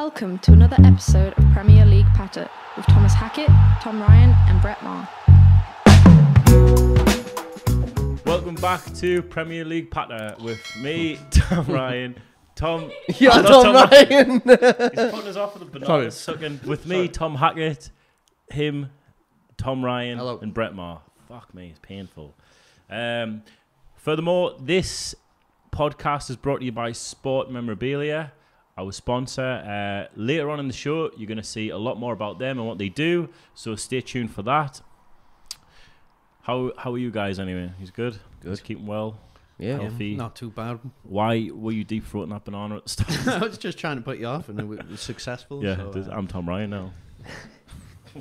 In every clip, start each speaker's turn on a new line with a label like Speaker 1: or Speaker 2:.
Speaker 1: Welcome to another episode of Premier League Patter with Thomas Hackett, Tom Ryan, and Brett Maher.
Speaker 2: Welcome back to Premier League Patter with me, Tom Ryan. Tom,
Speaker 3: Yeah,
Speaker 2: I'm not
Speaker 3: Tom Ryan.
Speaker 2: He's putting us off with the
Speaker 3: Sorry.
Speaker 2: bananas sucking. With me, Tom Hackett, him, Tom Ryan,
Speaker 3: Hello.
Speaker 2: and Brett Maher. Fuck me, it's painful. Um, furthermore, this podcast is brought to you by Sport Memorabilia, our sponsor. Uh, later on in the show, you're going to see a lot more about them and what they do, so stay tuned for that. How how are you guys anyway? He's good.
Speaker 3: Good.
Speaker 2: He's keeping well.
Speaker 3: yeah.
Speaker 2: Healthy.
Speaker 4: Not too bad.
Speaker 2: Why were you deep throating that banana at the start?
Speaker 4: I was just trying to put you off, and it was successful.
Speaker 2: yeah,
Speaker 4: so, uh,
Speaker 2: I'm Tom Ryan now.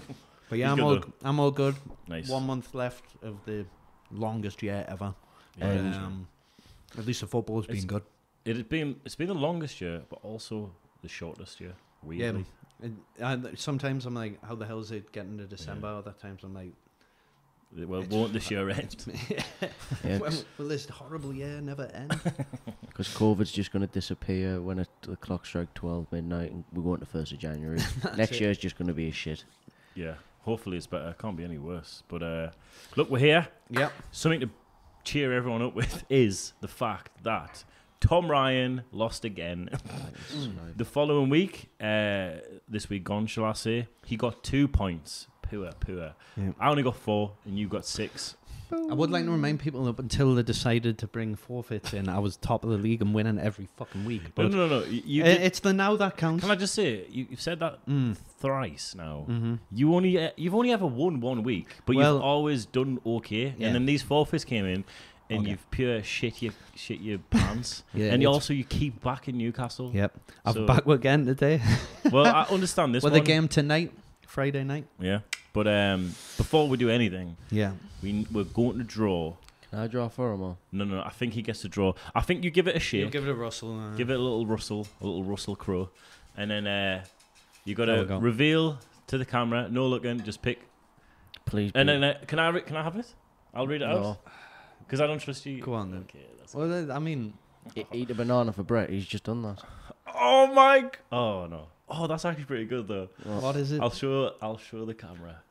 Speaker 4: but yeah,
Speaker 2: he's
Speaker 4: I'm all
Speaker 2: though.
Speaker 4: I'm all good.
Speaker 2: Nice.
Speaker 4: One month left of the longest year ever.
Speaker 2: Yeah,
Speaker 4: um, at least the football's
Speaker 2: It's-
Speaker 4: been good.
Speaker 2: It has been it's been the longest year, but also the shortest year.
Speaker 4: Yeah.
Speaker 2: Weirdly.
Speaker 4: And, and sometimes I'm like, how the hell is it getting to December? Other times I'm like,
Speaker 2: Well,
Speaker 4: It's-
Speaker 2: won't this year end?
Speaker 3: Yeah,
Speaker 4: well, will this horrible year never end?
Speaker 3: because COVID's just going to disappear when it, the clock strike 12 midnight and we're going to 1st of January. Next
Speaker 4: it.
Speaker 3: year's just going to be a shit.
Speaker 2: yeah. Hopefully it's better. Can't be any worse. But uh, look, we're here.
Speaker 4: yep.
Speaker 2: Something to cheer everyone up with is the fact that Tom Ryan lost again. the following week, uh, this week gone, shall I say, he got two points. Poor, poor.
Speaker 4: Yeah.
Speaker 2: I only got four, and you got six.
Speaker 4: I would like to remind people up until they decided to bring forfeits in, I was top of the league and winning every fucking week.
Speaker 2: No,
Speaker 4: But
Speaker 2: no, no, no. You, you did-
Speaker 4: it's the now that counts.
Speaker 2: can I just say you, you've said that
Speaker 4: Mm.
Speaker 2: thrice now.
Speaker 4: Mm-hmm.
Speaker 2: You only uh, you've only ever won one week, but
Speaker 4: Well-
Speaker 2: you've always done okay.
Speaker 4: Yeah.
Speaker 2: And then these forfeits came in, and
Speaker 4: Okay.
Speaker 2: you've pure shit your shit your pants.
Speaker 4: Yeah,
Speaker 2: and you also you keep back in Newcastle.
Speaker 4: Yep. I'm
Speaker 2: So-
Speaker 4: back again today.
Speaker 2: Well, I understand this
Speaker 4: With
Speaker 2: one.
Speaker 4: a game tonight, Friday night.
Speaker 2: Yeah, but um, before we do anything,
Speaker 4: Yeah.
Speaker 2: we we're going to draw.
Speaker 3: Can I draw for him or?
Speaker 2: No, no, I think he gets to draw. I think you give it a shake,
Speaker 4: give it a rustle. Uh,
Speaker 2: give it a little rustle, a little Russell Crowe, and then uh, you got to
Speaker 4: go.
Speaker 2: reveal to the camera. No looking, just pick.
Speaker 3: Please.
Speaker 2: And
Speaker 3: be-
Speaker 2: then uh, can I re- can I have it? I'll read it out
Speaker 3: No.
Speaker 2: Because I don't trust you.
Speaker 4: Go on then.
Speaker 2: Okay, that's
Speaker 4: Well, then, I mean,
Speaker 3: E- eat a banana for Brett. He's just done that.
Speaker 2: Oh my! g- Oh no! Oh, that's actually pretty good though.
Speaker 4: what is it?
Speaker 2: I'll show. I'll show the camera.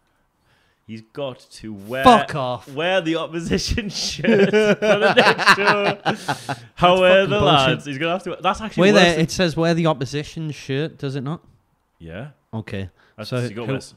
Speaker 2: He's got to wear.
Speaker 4: Fuck off.
Speaker 2: Wear the opposition shirt for the next show. However,
Speaker 4: fucking
Speaker 2: the
Speaker 4: bullshit.
Speaker 2: lads, he's gonna have to. That's actually
Speaker 4: Wait
Speaker 2: worse
Speaker 4: there.
Speaker 2: than-
Speaker 4: It says wear the opposition shirt, does it not?
Speaker 2: yeah.
Speaker 4: Okay.
Speaker 2: That's,
Speaker 4: So
Speaker 2: you got
Speaker 4: who-
Speaker 2: West.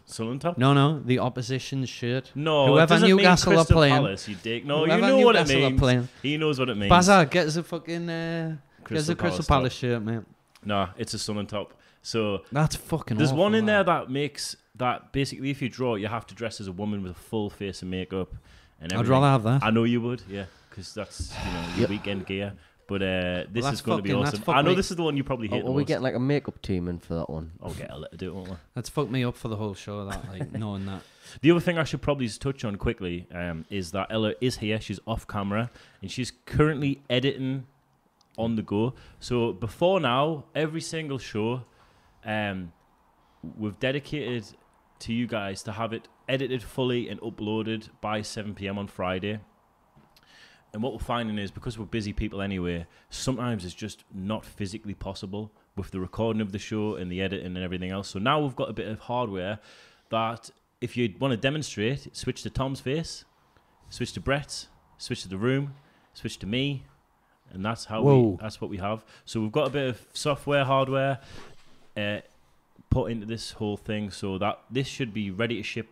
Speaker 4: No, no, the opposition shirt.
Speaker 2: No,
Speaker 4: Whoever
Speaker 2: it doesn't mean
Speaker 4: Newcastle are playing-
Speaker 2: Palace, you dick. No,
Speaker 4: Whoever
Speaker 2: you know what it
Speaker 4: Newcastle
Speaker 2: means.
Speaker 4: playing.
Speaker 2: He knows what it means.
Speaker 4: Bazaar, get us a fucking uh, get us a Crystal
Speaker 2: top.
Speaker 4: Palace shirt, mate.
Speaker 2: No, it's a Sullen top. So
Speaker 4: That's fucking.
Speaker 2: There's one in there that makes that basically if you draw, you have to dress as a woman with a full face of makeup and
Speaker 4: I'd rather have that.
Speaker 2: I know you would, yeah, because that's you know your
Speaker 3: Yep.
Speaker 2: weekend gear. But uh, this
Speaker 4: that's
Speaker 2: is going to be
Speaker 4: fucking- that's
Speaker 2: awesome.
Speaker 4: fuck
Speaker 2: I know
Speaker 4: me.
Speaker 2: this is the one you probably
Speaker 3: Oh,
Speaker 2: hate.
Speaker 3: will
Speaker 2: the
Speaker 3: we
Speaker 2: most.
Speaker 3: get like a makeup team in for that one?
Speaker 2: I'll get a little do it, won't we?
Speaker 4: That's fucked me up for the whole show. That like knowing that.
Speaker 2: The other thing I should probably just touch on quickly um, is that Ella is here. She's off camera and she's currently editing on the go. So before now, every single show, um, we've dedicated to you guys to have it edited fully and uploaded by 7 p.m. on Friday. And what we're finding is because we're busy people anyway, sometimes it's just not physically possible with the recording of the show and the editing and everything else. So now we've got a bit of hardware that if you want to demonstrate, switch to Tom's face, switch to Brett's, switch to the room, switch to me, and that's how we that's what we have. So we've got a bit of software, hardware uh, put into this whole thing so that this should be ready to ship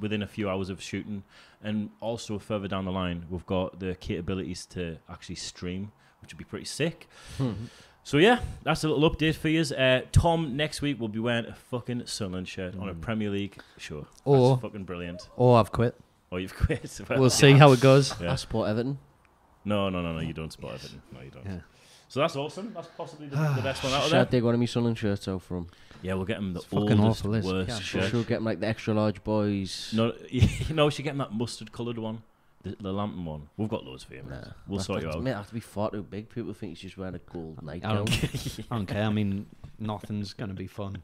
Speaker 2: within a few hours of shooting and also further down the line we've got the capabilities to actually stream which would be pretty sick so yeah that's a little update for you uh, tom next week will be wearing a fucking sunderland shirt on a
Speaker 3: Mm.
Speaker 2: premier league show
Speaker 4: Or
Speaker 2: that's fucking brilliant
Speaker 4: or I've quit.
Speaker 2: oh you've quit
Speaker 4: We'll see how it goes.
Speaker 2: yeah.
Speaker 3: I support Everton.
Speaker 2: no no no no you don't spot Everton. no you don't
Speaker 4: Yeah.
Speaker 2: So that's awesome that's possibly the, the best one out of
Speaker 3: Should I
Speaker 2: there
Speaker 3: dig one of my Sunderland shirts out for him?
Speaker 2: yeah we'll get him the
Speaker 4: It's fucking
Speaker 2: oldest
Speaker 4: awful, this.
Speaker 2: worst
Speaker 4: Yeah,
Speaker 2: shirt
Speaker 3: Should we get him like the extra large boys?
Speaker 2: No, you know, we should get him that mustard coloured one, the, the lantern one. We've got loads for him.
Speaker 3: Nah.
Speaker 2: We'll
Speaker 3: That-
Speaker 2: sort you out.
Speaker 3: Mate, have to be far too big. People think he's just wearing a gold
Speaker 4: I
Speaker 3: nightgown.
Speaker 4: don't, I don't care. I mean, nothing's gonna be fun.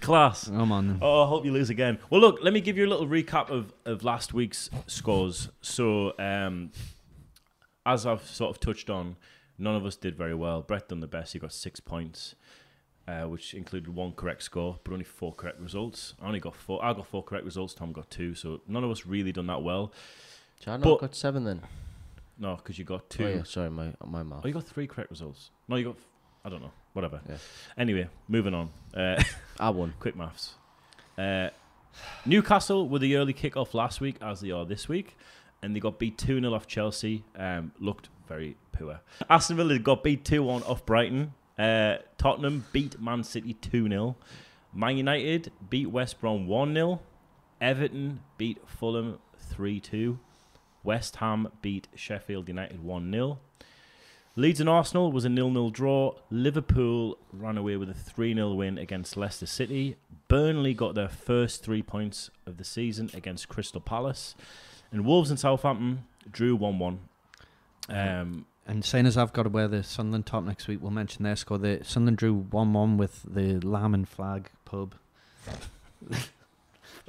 Speaker 2: Class.
Speaker 4: Come on. Then.
Speaker 2: Oh, I hope you lose again. Well, look, let me give you a little recap of, of last week's scores. So, um, as I've sort of touched on, none of us did very well. Brett done the best. He got six points. uh, which included one correct score, but only four correct results. I only got four. I got four correct results. Tom got two, so none of us really done that well.
Speaker 3: Not
Speaker 2: But-
Speaker 3: got seven then?
Speaker 2: No, because you got two.
Speaker 3: Oh, yeah, sorry, my my mouth.
Speaker 2: Oh, you got three correct results. No, you got. f- I don't know. Whatever.
Speaker 3: Yeah.
Speaker 2: Anyway, moving on. Uh,
Speaker 3: I won.
Speaker 2: quick maths. Uh, Newcastle were the early kick-off last week, as they are this week, and they got beat 2 0 off Chelsea. Um, looked very poor. Aston Villa got beat 2 1 off Brighton. Uh, Tottenham beat Man City 2 0. Man United beat West Brom 1 0. Everton beat Fulham 3 2. West Ham beat Sheffield United 1 0. Leeds and Arsenal was a nil-nil draw. Liverpool ran away with a 3-0 win against Leicester City. Burnley got their first three points of the season against Crystal Palace. And Wolves and Southampton drew 1-1. Um,
Speaker 4: And saying as I've got to wear the Sunderland top next week, we'll mention their score. The Sunderland drew one one with the Lamb and Flag pub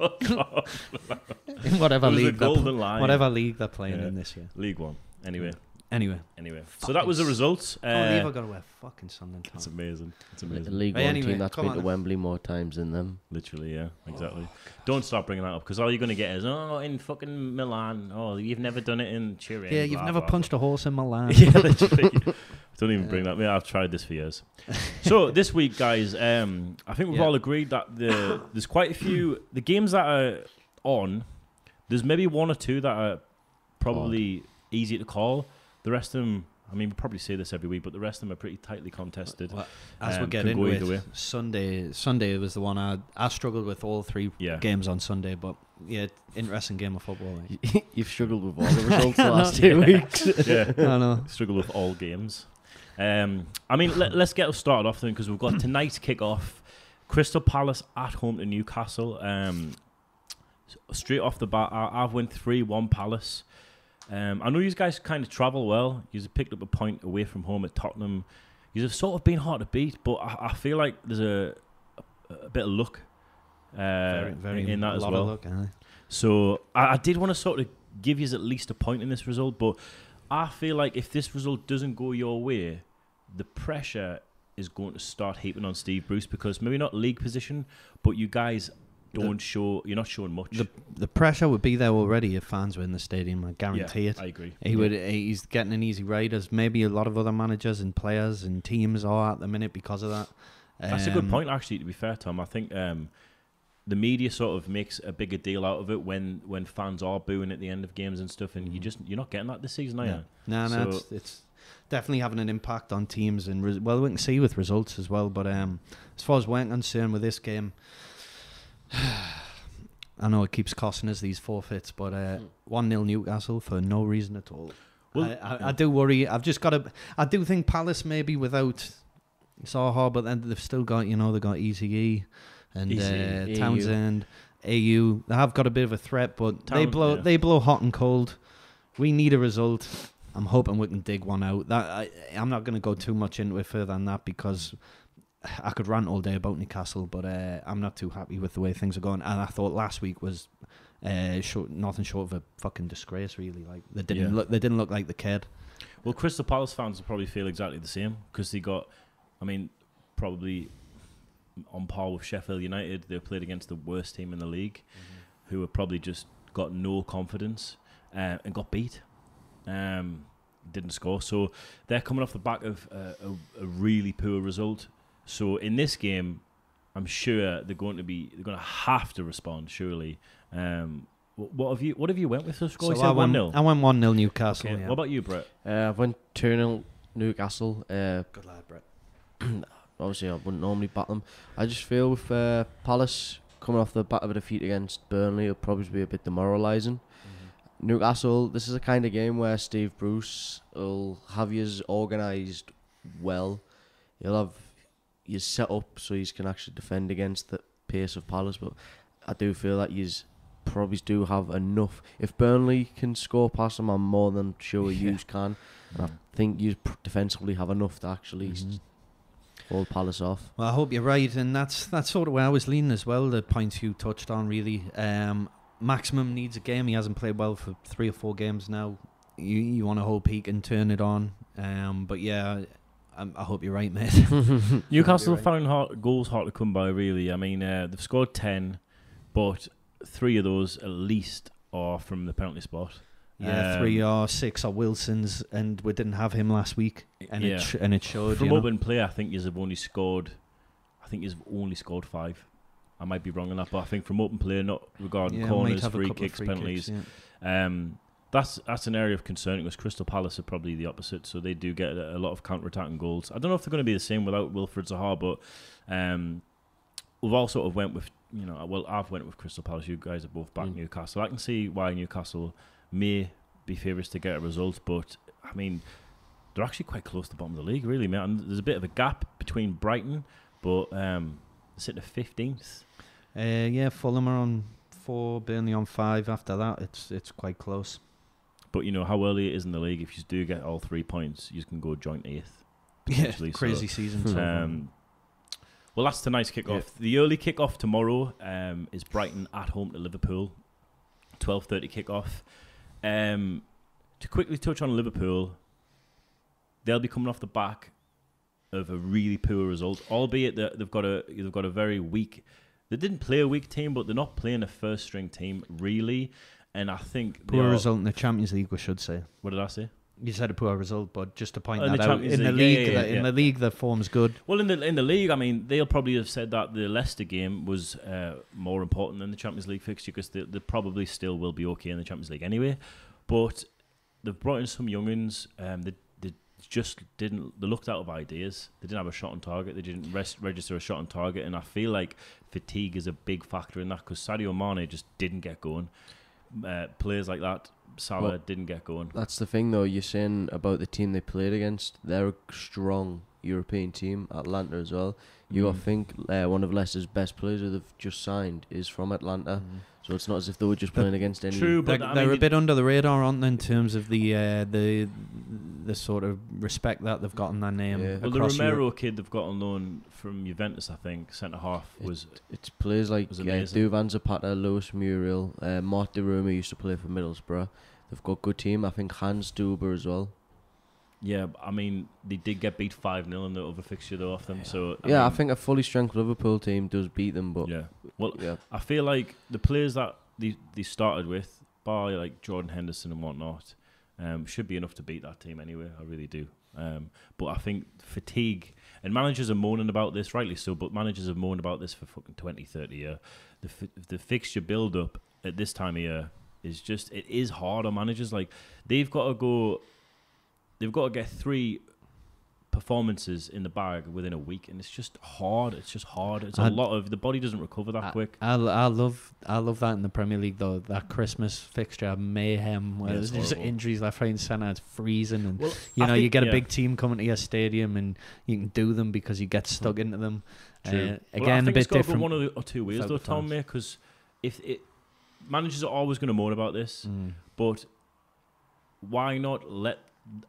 Speaker 4: in whatever
Speaker 2: it was a
Speaker 4: league, they're pl-
Speaker 2: golden line.
Speaker 4: whatever league they're playing
Speaker 2: Yeah.
Speaker 4: in this year.
Speaker 2: League One. Anyway,
Speaker 4: Anyway,
Speaker 2: anyway. So that was the
Speaker 4: Fucking
Speaker 2: results.
Speaker 4: I can't believe
Speaker 2: Uh,
Speaker 4: I've got to wear fucking Sunderland top.
Speaker 2: it's amazing. It's amazing. The.
Speaker 3: League
Speaker 4: But
Speaker 3: One
Speaker 4: anyway,
Speaker 3: team that's
Speaker 4: come
Speaker 3: been to
Speaker 4: on.
Speaker 3: Wembley more times than them.
Speaker 2: Literally, yeah, exactly. Don't start bringing that up because all you're going to get is, oh, in fucking Milan. Oh, you've never done it in Turin.
Speaker 4: yeah, you've
Speaker 2: blah,
Speaker 4: never
Speaker 2: blah,
Speaker 4: punched a horse in Milan.
Speaker 2: yeah, literally. Don't even bring that. Yeah, I've tried this for years. So this week, guys, um, I think we've
Speaker 4: Yeah.
Speaker 2: all agreed that the there's quite a few the games that are on. There's maybe one or two that are probably easy to call. The rest of them, I mean, we probably say this every week, but the rest of them are pretty tightly contested.
Speaker 4: Well, As
Speaker 2: Um,
Speaker 4: we get
Speaker 2: could go
Speaker 4: into it, Sunday Sunday was the one I I struggled with all three
Speaker 2: Yeah.
Speaker 4: games on Sunday, but yeah, interesting game of football. like.
Speaker 3: You've struggled with all the results the last two weeks.
Speaker 2: yeah.
Speaker 4: I know.
Speaker 2: Struggled with all games. Um, I mean, let, us get us started off then because we've got tonight's kick-off. Crystal Palace at home to Newcastle. Um, straight off the bat, I, I've went three one Palace. Um, I know you guys kind of travel well. You picked up a point away from home at Tottenham. You have sort of been hard to beat, but I, I feel like there's a, a, a bit of luck uh,
Speaker 4: Very, very
Speaker 2: in, that as well.
Speaker 4: luck.
Speaker 2: So I, I did want to sort of give you at least a point in this result, but I feel like if this result doesn't go your way, the pressure is going to start heaping on Steve Bruce because maybe not league position, but you guys don't show. You're not showing much.
Speaker 4: The the pressure would be there already if fans were in the stadium. I
Speaker 2: yeah,
Speaker 4: guarantee it.
Speaker 2: I agree.
Speaker 4: He would. He's getting an easy ride, as maybe a lot of other managers and players and teams are at the minute because of that.
Speaker 2: That's a good
Speaker 4: Um,
Speaker 2: point, actually. To be fair, Tom, I think um, the media sort of makes a bigger deal out of it when when fans are booing at the end of games and stuff, and you
Speaker 4: Mhm.
Speaker 2: just you're not getting that this season, are you?
Speaker 4: No, no,
Speaker 2: So-
Speaker 4: it's, it's definitely having an impact on teams and res- well, we can see with results as well. But um, as far as we're concerned with this game, I know it keeps costing us these forfeits, but uh,
Speaker 3: Hmm.
Speaker 4: one 0 Newcastle for no reason at all.
Speaker 2: Well,
Speaker 4: I, I. I do worry. I've just got to. I do think Palace maybe without Zaha, but then they've still got you know they've got Eze and
Speaker 2: Easy,
Speaker 4: uh, Townsend, Ayew. They have got a bit of a threat, but they blow
Speaker 2: yeah.
Speaker 4: they blow hot and cold. We need a result. I'm hoping we can dig one out. That I, I'm not going to go too much into it further than that because I could rant all day about Newcastle, but uh, I'm not too happy with the way things are going. And I thought last week was uh, short, nothing short of a fucking disgrace. Really, like they didn't
Speaker 2: Yeah.
Speaker 4: look they didn't look like the kid.
Speaker 2: Well, Crystal Palace fans will probably feel exactly the same because they got, I mean, probably on par with Sheffield United. They played against the worst team in the league, who have probably just got no confidence uh, and got beat. Um, didn't score, so they're coming off the back of uh, a, a really poor result. So in this game, I'm sure they're going to be they're going to have to respond. Surely, um, what, what have you what have you went with the score? you
Speaker 4: I
Speaker 2: said one
Speaker 4: went
Speaker 2: 0
Speaker 4: I went one 0 Newcastle.
Speaker 2: Okay.
Speaker 4: yeah.
Speaker 2: What about you, Brett?
Speaker 3: Uh, I've went 2 0 Newcastle. Uh,
Speaker 4: Good lad, Brett.
Speaker 3: obviously, I wouldn't normally bat them. I just feel with uh, Palace coming off the back of a defeat against Burnley, it'll probably be a bit demoralising. Newcastle, this is a kind of game where Steve Bruce will have yous organised well. He'll have you set up so you can actually defend against the pace of Palace. But I do feel that you probably do have enough. If Burnley can score past them, I'm more than sure
Speaker 4: Yeah.
Speaker 3: you can. And I think you defensively have enough to actually
Speaker 4: Mhm.
Speaker 3: hold Palace off.
Speaker 4: Well, I hope you're right, and that's that's sort of where I was leaning as well. The points you touched on, really. Um, Maximin needs a game. He hasn't played well for three or four games now. You you want to hope he can turn it on. Um, but yeah, I'm, I hope you're right, mate.
Speaker 2: Newcastle
Speaker 4: right.
Speaker 2: found hard, goals hard to come by. Really, I mean, uh, they've scored ten, but three of those at least are from the penalty spot.
Speaker 4: yeah,
Speaker 2: Um,
Speaker 4: three or six are Wilson's, and we didn't have him last week, and
Speaker 2: yeah.
Speaker 4: it sh- and it showed.
Speaker 2: From
Speaker 4: you know?
Speaker 2: open play, I think you've only scored. I think you've only scored five. I might be wrong on that, but I think from open play, not regarding
Speaker 4: Yeah,
Speaker 2: corners, free kicks,
Speaker 4: free
Speaker 2: penalties,
Speaker 4: kicks, yeah.
Speaker 2: Um, that's that's an area of concern because Crystal Palace are probably the opposite, so they do get a, a lot of counter attacking goals. I don't know if they're going to be the same without Wilfred Zaha, but um, we've all sort of went with you know, well, I've went with Crystal Palace. You guys are both back
Speaker 3: Mm.
Speaker 2: Newcastle. I can see why Newcastle may be favourites to get a result, but I mean, they're actually quite close to the bottom of the league, really, man. And there's a bit of a gap between Brighton, but um, sitting at fifteenth.
Speaker 4: Uh, yeah, Fulham are on four, Burnley on five. After that, it's it's quite close.
Speaker 2: But you know how early it is in the league. If you do get all three points, you can go joint eighth.
Speaker 4: Yeah,
Speaker 2: so,
Speaker 4: crazy season. So far.
Speaker 2: Um, well, that's tonight's kick-off. The early kick-off tomorrow um, is Brighton at home to Liverpool. Twelve thirty kick-off. Um, to quickly touch on Liverpool, they'll be coming off the back of a really poor result, albeit that they've got a they've got a very weak. They didn't play a weak team, but they're not playing a first-string team really. And I think
Speaker 4: poor
Speaker 2: are-
Speaker 4: result in the Champions League, we should say.
Speaker 2: What did I say?
Speaker 4: You said a poor result, but just to point
Speaker 2: Oh,
Speaker 4: that
Speaker 2: the
Speaker 4: out,
Speaker 2: Champions
Speaker 4: in the
Speaker 2: League,
Speaker 4: league,
Speaker 2: yeah, yeah,
Speaker 4: the- in the league, the form's good.
Speaker 2: Well, in the in the league, I mean, they'll probably have said that the Leicester game was uh, more important than the Champions League fixture because they, they probably still will be okay in the Champions League anyway. But they've brought in some younguns. Um, they they just didn't. They looked out of ideas. They didn't have a shot on target. They didn't rest, register a shot on target, and I feel like fatigue is a big factor in that because Sadio Mane just didn't get going. Uh, players like that, Salah
Speaker 3: Well,
Speaker 2: didn't get going.
Speaker 3: That's the thing, though. You're saying about the team they played against. They're a strong European team. Atalanta as well. You got to
Speaker 2: Mm.
Speaker 3: think uh, one of Leicester's best players who they've just signed is from Atalanta. So it's not as if they were just
Speaker 4: But-
Speaker 3: playing against any.
Speaker 2: True,
Speaker 4: They're,
Speaker 2: but I
Speaker 4: they're
Speaker 2: mean,
Speaker 4: a bit under the radar, aren't they, in terms of the uh, the the sort of respect that they've got in their name
Speaker 3: Yeah.
Speaker 2: Well, the Romero
Speaker 4: Europe.
Speaker 2: kid they've got on loan from Juventus, I think, centre half
Speaker 3: It-
Speaker 2: was
Speaker 3: It's players like
Speaker 2: was amazing.
Speaker 3: Duvan Zapata, Luis Muriel, uh, Mark De Roma used to play for Middlesbrough. They've got good team. I think Hans Duber as well.
Speaker 2: Yeah, I mean, they did get beat 5 0 in the other fixture though off them. So I
Speaker 3: yeah, I think a fully strength Liverpool team does beat them, but
Speaker 2: Yeah, well,
Speaker 3: yeah,
Speaker 2: I feel like the players that they they started with, by like Jordan Henderson and whatnot, um, should be enough to beat that team anyway. I really do. Um, but I think fatigue and managers are moaning about this, rightly so. But managers have moaned about this for fucking 20, 30 years. The fi- the fixture build up at this time of year is just it is hard on managers. Like they've got to go, they've got to get three performances in the bag within a week, and it's just hard. It's just hard. It's a
Speaker 4: I'd-
Speaker 2: lot of the body doesn't recover that
Speaker 4: I,
Speaker 2: quick.
Speaker 4: I, I love I love that in the Premier League though. That Christmas fixture mayhem where
Speaker 2: Yeah,
Speaker 4: there's just injuries left, right, and centre. It's freezing, and
Speaker 2: Well,
Speaker 4: you
Speaker 2: I
Speaker 4: know you
Speaker 2: think-
Speaker 4: get a
Speaker 2: yeah.
Speaker 4: big team coming to your stadium, and you can do them because you get stuck into them.
Speaker 2: True.
Speaker 4: Uh,
Speaker 2: Well, I
Speaker 4: again, a
Speaker 2: think
Speaker 4: bit
Speaker 2: it's
Speaker 4: different.
Speaker 2: one or two ways though, Tom, mate. Because if it managers are always going to moan about this,
Speaker 4: Mm.
Speaker 2: but why not let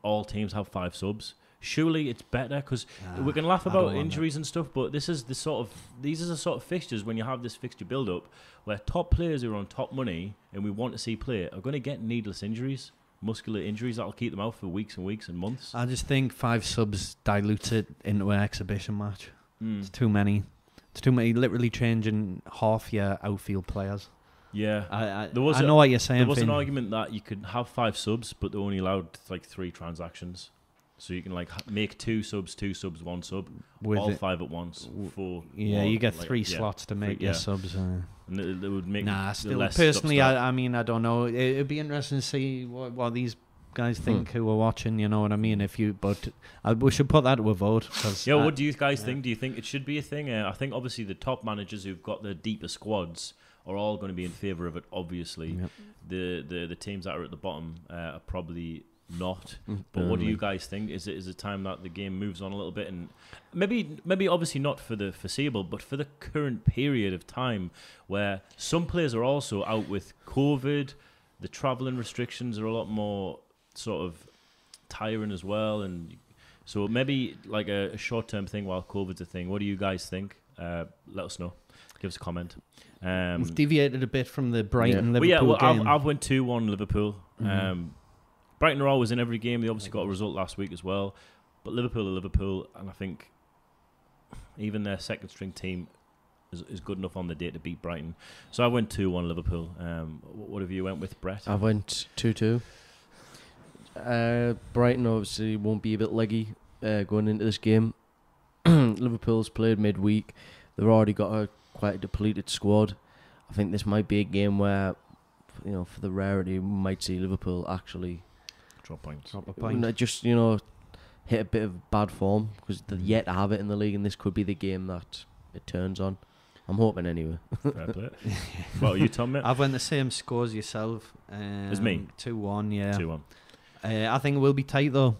Speaker 2: all teams have five subs? Surely it's better because we can laugh about injuries and stuff, but this is the sort of these are the sort of fixtures when you have this fixture build up where top players who are on top money and we want to see play are going to get needless injuries, muscular injuries that'll keep them out for weeks and weeks and months.
Speaker 4: I just think five subs dilutes it into an exhibition match.
Speaker 2: Mm.
Speaker 4: It's too many. It's too many. Literally changing half your outfield players.
Speaker 2: Yeah.
Speaker 4: I I,
Speaker 2: There was
Speaker 4: I
Speaker 2: a-
Speaker 4: know what you're saying.
Speaker 2: There was an argument that you could have five subs, but they're only allowed like three transactions. So you can like make two subs, two subs, one sub,
Speaker 4: with
Speaker 2: all
Speaker 4: it.
Speaker 2: five at once. Four.
Speaker 4: Yeah,
Speaker 2: one,
Speaker 4: you get
Speaker 2: like,
Speaker 4: three
Speaker 2: yeah.
Speaker 4: slots to make
Speaker 2: Three-
Speaker 4: your
Speaker 2: yeah.
Speaker 4: subs. Uh.
Speaker 2: And it, it would make
Speaker 4: Nah, still
Speaker 2: less
Speaker 4: personally. I, I mean, I don't know. It, it'd be interesting to see what, what these guys
Speaker 3: Hmm.
Speaker 4: think who are watching. You know what I mean? If you, but I, we should put that to a vote. Cause
Speaker 2: Yeah,
Speaker 4: I-
Speaker 2: what do you guys
Speaker 4: yeah.
Speaker 2: think? Do you think it should be a thing? Uh, I think obviously the top managers who've got the deeper squads are all going to be in favour of it. Obviously,
Speaker 4: Yep.
Speaker 2: the, the the teams that are at the bottom uh, are probably not.
Speaker 3: Mm,
Speaker 2: But what do you guys think? Is it is it time that the game moves on a little bit and maybe maybe obviously not for the foreseeable, but for the current period of time where some players are also out with COVID, the travelling restrictions are a lot more sort of tiring as well, and so maybe like a, a short term thing while COVID's a thing. What do you guys think? Uh, let us know. Give us a comment. Um,
Speaker 4: We've deviated a bit from the Brighton
Speaker 2: well,
Speaker 4: Liverpool
Speaker 2: yeah, well,
Speaker 4: game.
Speaker 2: I've, I've went two one Liverpool.
Speaker 4: Mhm.
Speaker 2: Um, Brighton are always in every game. They obviously got a result last week as well. But Liverpool are Liverpool, and I think even their second string team is, is good enough on the day to beat Brighton. So I went 2 1 Liverpool. Um, wh- what have you went with, Brett?
Speaker 3: I went 2 2. Uh, Brighton obviously won't be a bit leggy uh, going into this game. Liverpool's played midweek. They've already got a quite a depleted squad. I think this might be a game where, you know, for the rarity, we might see Liverpool actually
Speaker 2: Drop points.
Speaker 4: Drop a
Speaker 3: n-
Speaker 4: point.
Speaker 3: just, you know, hit a bit of bad form because they're
Speaker 2: Mhm.
Speaker 3: yet to have it in the league, and this could be the game that it turns on. I'm hoping anyway.
Speaker 2: Fair play. Well, you, Tom, me.
Speaker 4: I've went the same scores yourself. Um,
Speaker 2: As me?
Speaker 4: Two one. Yeah.
Speaker 2: 2 1.
Speaker 4: Uh, I think it will be tight though.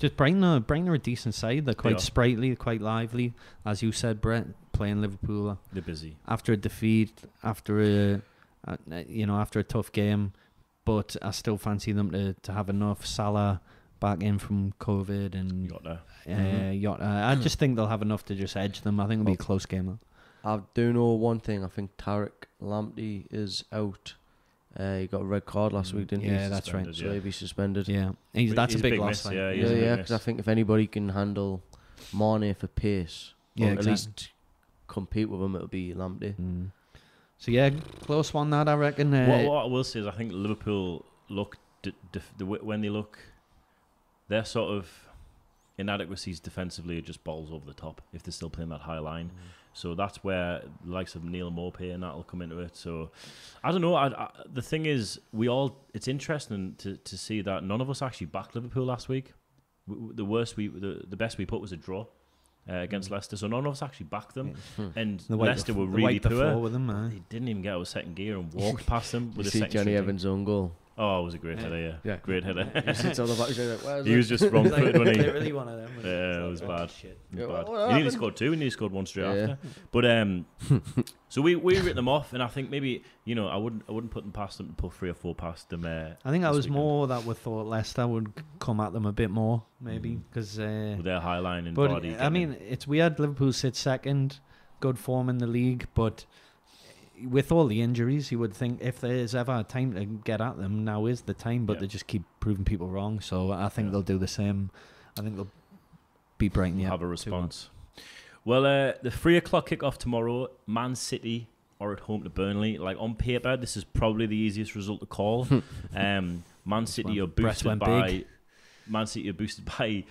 Speaker 4: Just Brighton are, Brighton are a decent side. They're quite
Speaker 2: are.
Speaker 4: sprightly, quite lively, as you said, Brett. Playing Liverpool uh,
Speaker 2: They're busy.
Speaker 4: after a defeat, after a, uh, you know, after a tough game, but I still fancy them to, to have enough. Salah back in from COVID and
Speaker 2: got there.
Speaker 4: uh,
Speaker 3: Mhm.
Speaker 4: Jota. I just think they'll have enough to just edge them. I think it'll be a
Speaker 3: Oh.
Speaker 4: close game. though.
Speaker 3: I do know one thing. I think Tariq Lamptey is out. Uh, he got a red card last
Speaker 2: Mm,
Speaker 3: week, didn't
Speaker 4: yeah,
Speaker 3: he?
Speaker 4: Yeah, that's right.
Speaker 2: Suspended,
Speaker 3: So
Speaker 2: yeah.
Speaker 3: he'll be suspended.
Speaker 4: Yeah, he's, that's
Speaker 2: he's
Speaker 4: a big,
Speaker 2: big
Speaker 4: loss.
Speaker 2: miss, yeah,
Speaker 3: yeah,
Speaker 2: a big
Speaker 3: yeah. Because I think if anybody can handle Mane for pace,
Speaker 4: Yeah,
Speaker 3: or at least compete with them, it'll be Lamptey.
Speaker 4: Mm. So yeah, close one that I reckon. Uh,
Speaker 2: what, what I will say is, I think Liverpool look d- def- the, w- when they look, their sort of inadequacies defensively are just balls over the top if they're still playing that high line. So that's where the likes of Neal Maupay and that'll come into it. So I don't know. I, I, the thing is, we all. It's interesting to, to see that none of us actually backed Liverpool last week. W- w- The worst we, the, the best we put was a draw uh, against
Speaker 4: Mm.
Speaker 2: Leicester. So none of us actually backed them. And
Speaker 4: the
Speaker 2: Leicester were really poor.
Speaker 4: with them. Uh.
Speaker 2: He didn't even get out of second gear and walked past them
Speaker 3: You
Speaker 2: with a
Speaker 3: see
Speaker 2: second Jonny.
Speaker 3: Evans' own goal.
Speaker 2: Oh, it was a great
Speaker 4: Yeah.
Speaker 2: header, yeah.
Speaker 3: Yeah.
Speaker 2: Great header.
Speaker 3: He sits on the back, he's like, "Where's
Speaker 2: he was just wrong footed, wasn't he?
Speaker 4: Literally one of them. wasn't
Speaker 2: Yeah, it was bad.
Speaker 4: shit.
Speaker 3: Yeah,
Speaker 2: Bad.
Speaker 3: what- what
Speaker 2: he nearly
Speaker 3: happened?
Speaker 2: scored two, and he scored one straight
Speaker 3: Yeah.
Speaker 2: after. But um, so we we written them off, and I think maybe you know I wouldn't I wouldn't put them past them to put three or four past them. Uh,
Speaker 4: I think
Speaker 2: I
Speaker 4: was
Speaker 2: weekend.
Speaker 4: more that we thought Leicester would come at them a bit more, maybe because. Uh,
Speaker 2: with their high line and
Speaker 4: but
Speaker 2: body.
Speaker 4: I mean,
Speaker 2: in.
Speaker 4: it's weird. Liverpool sit second, good form in the league, but with all the injuries, you would think if there's ever a time to get at them, now is the time. But
Speaker 2: Yeah.
Speaker 4: they just keep proving people wrong. So I think
Speaker 2: Yeah.
Speaker 4: they'll do the same. I think they'll be Brighton.
Speaker 2: We'll have a response. Well, uh, the three o'clock kickoff tomorrow. Man City are at home to Burnley. Like on paper, this is probably the easiest result to call. um, Man City are boosted by
Speaker 4: big.
Speaker 2: Man City are boosted by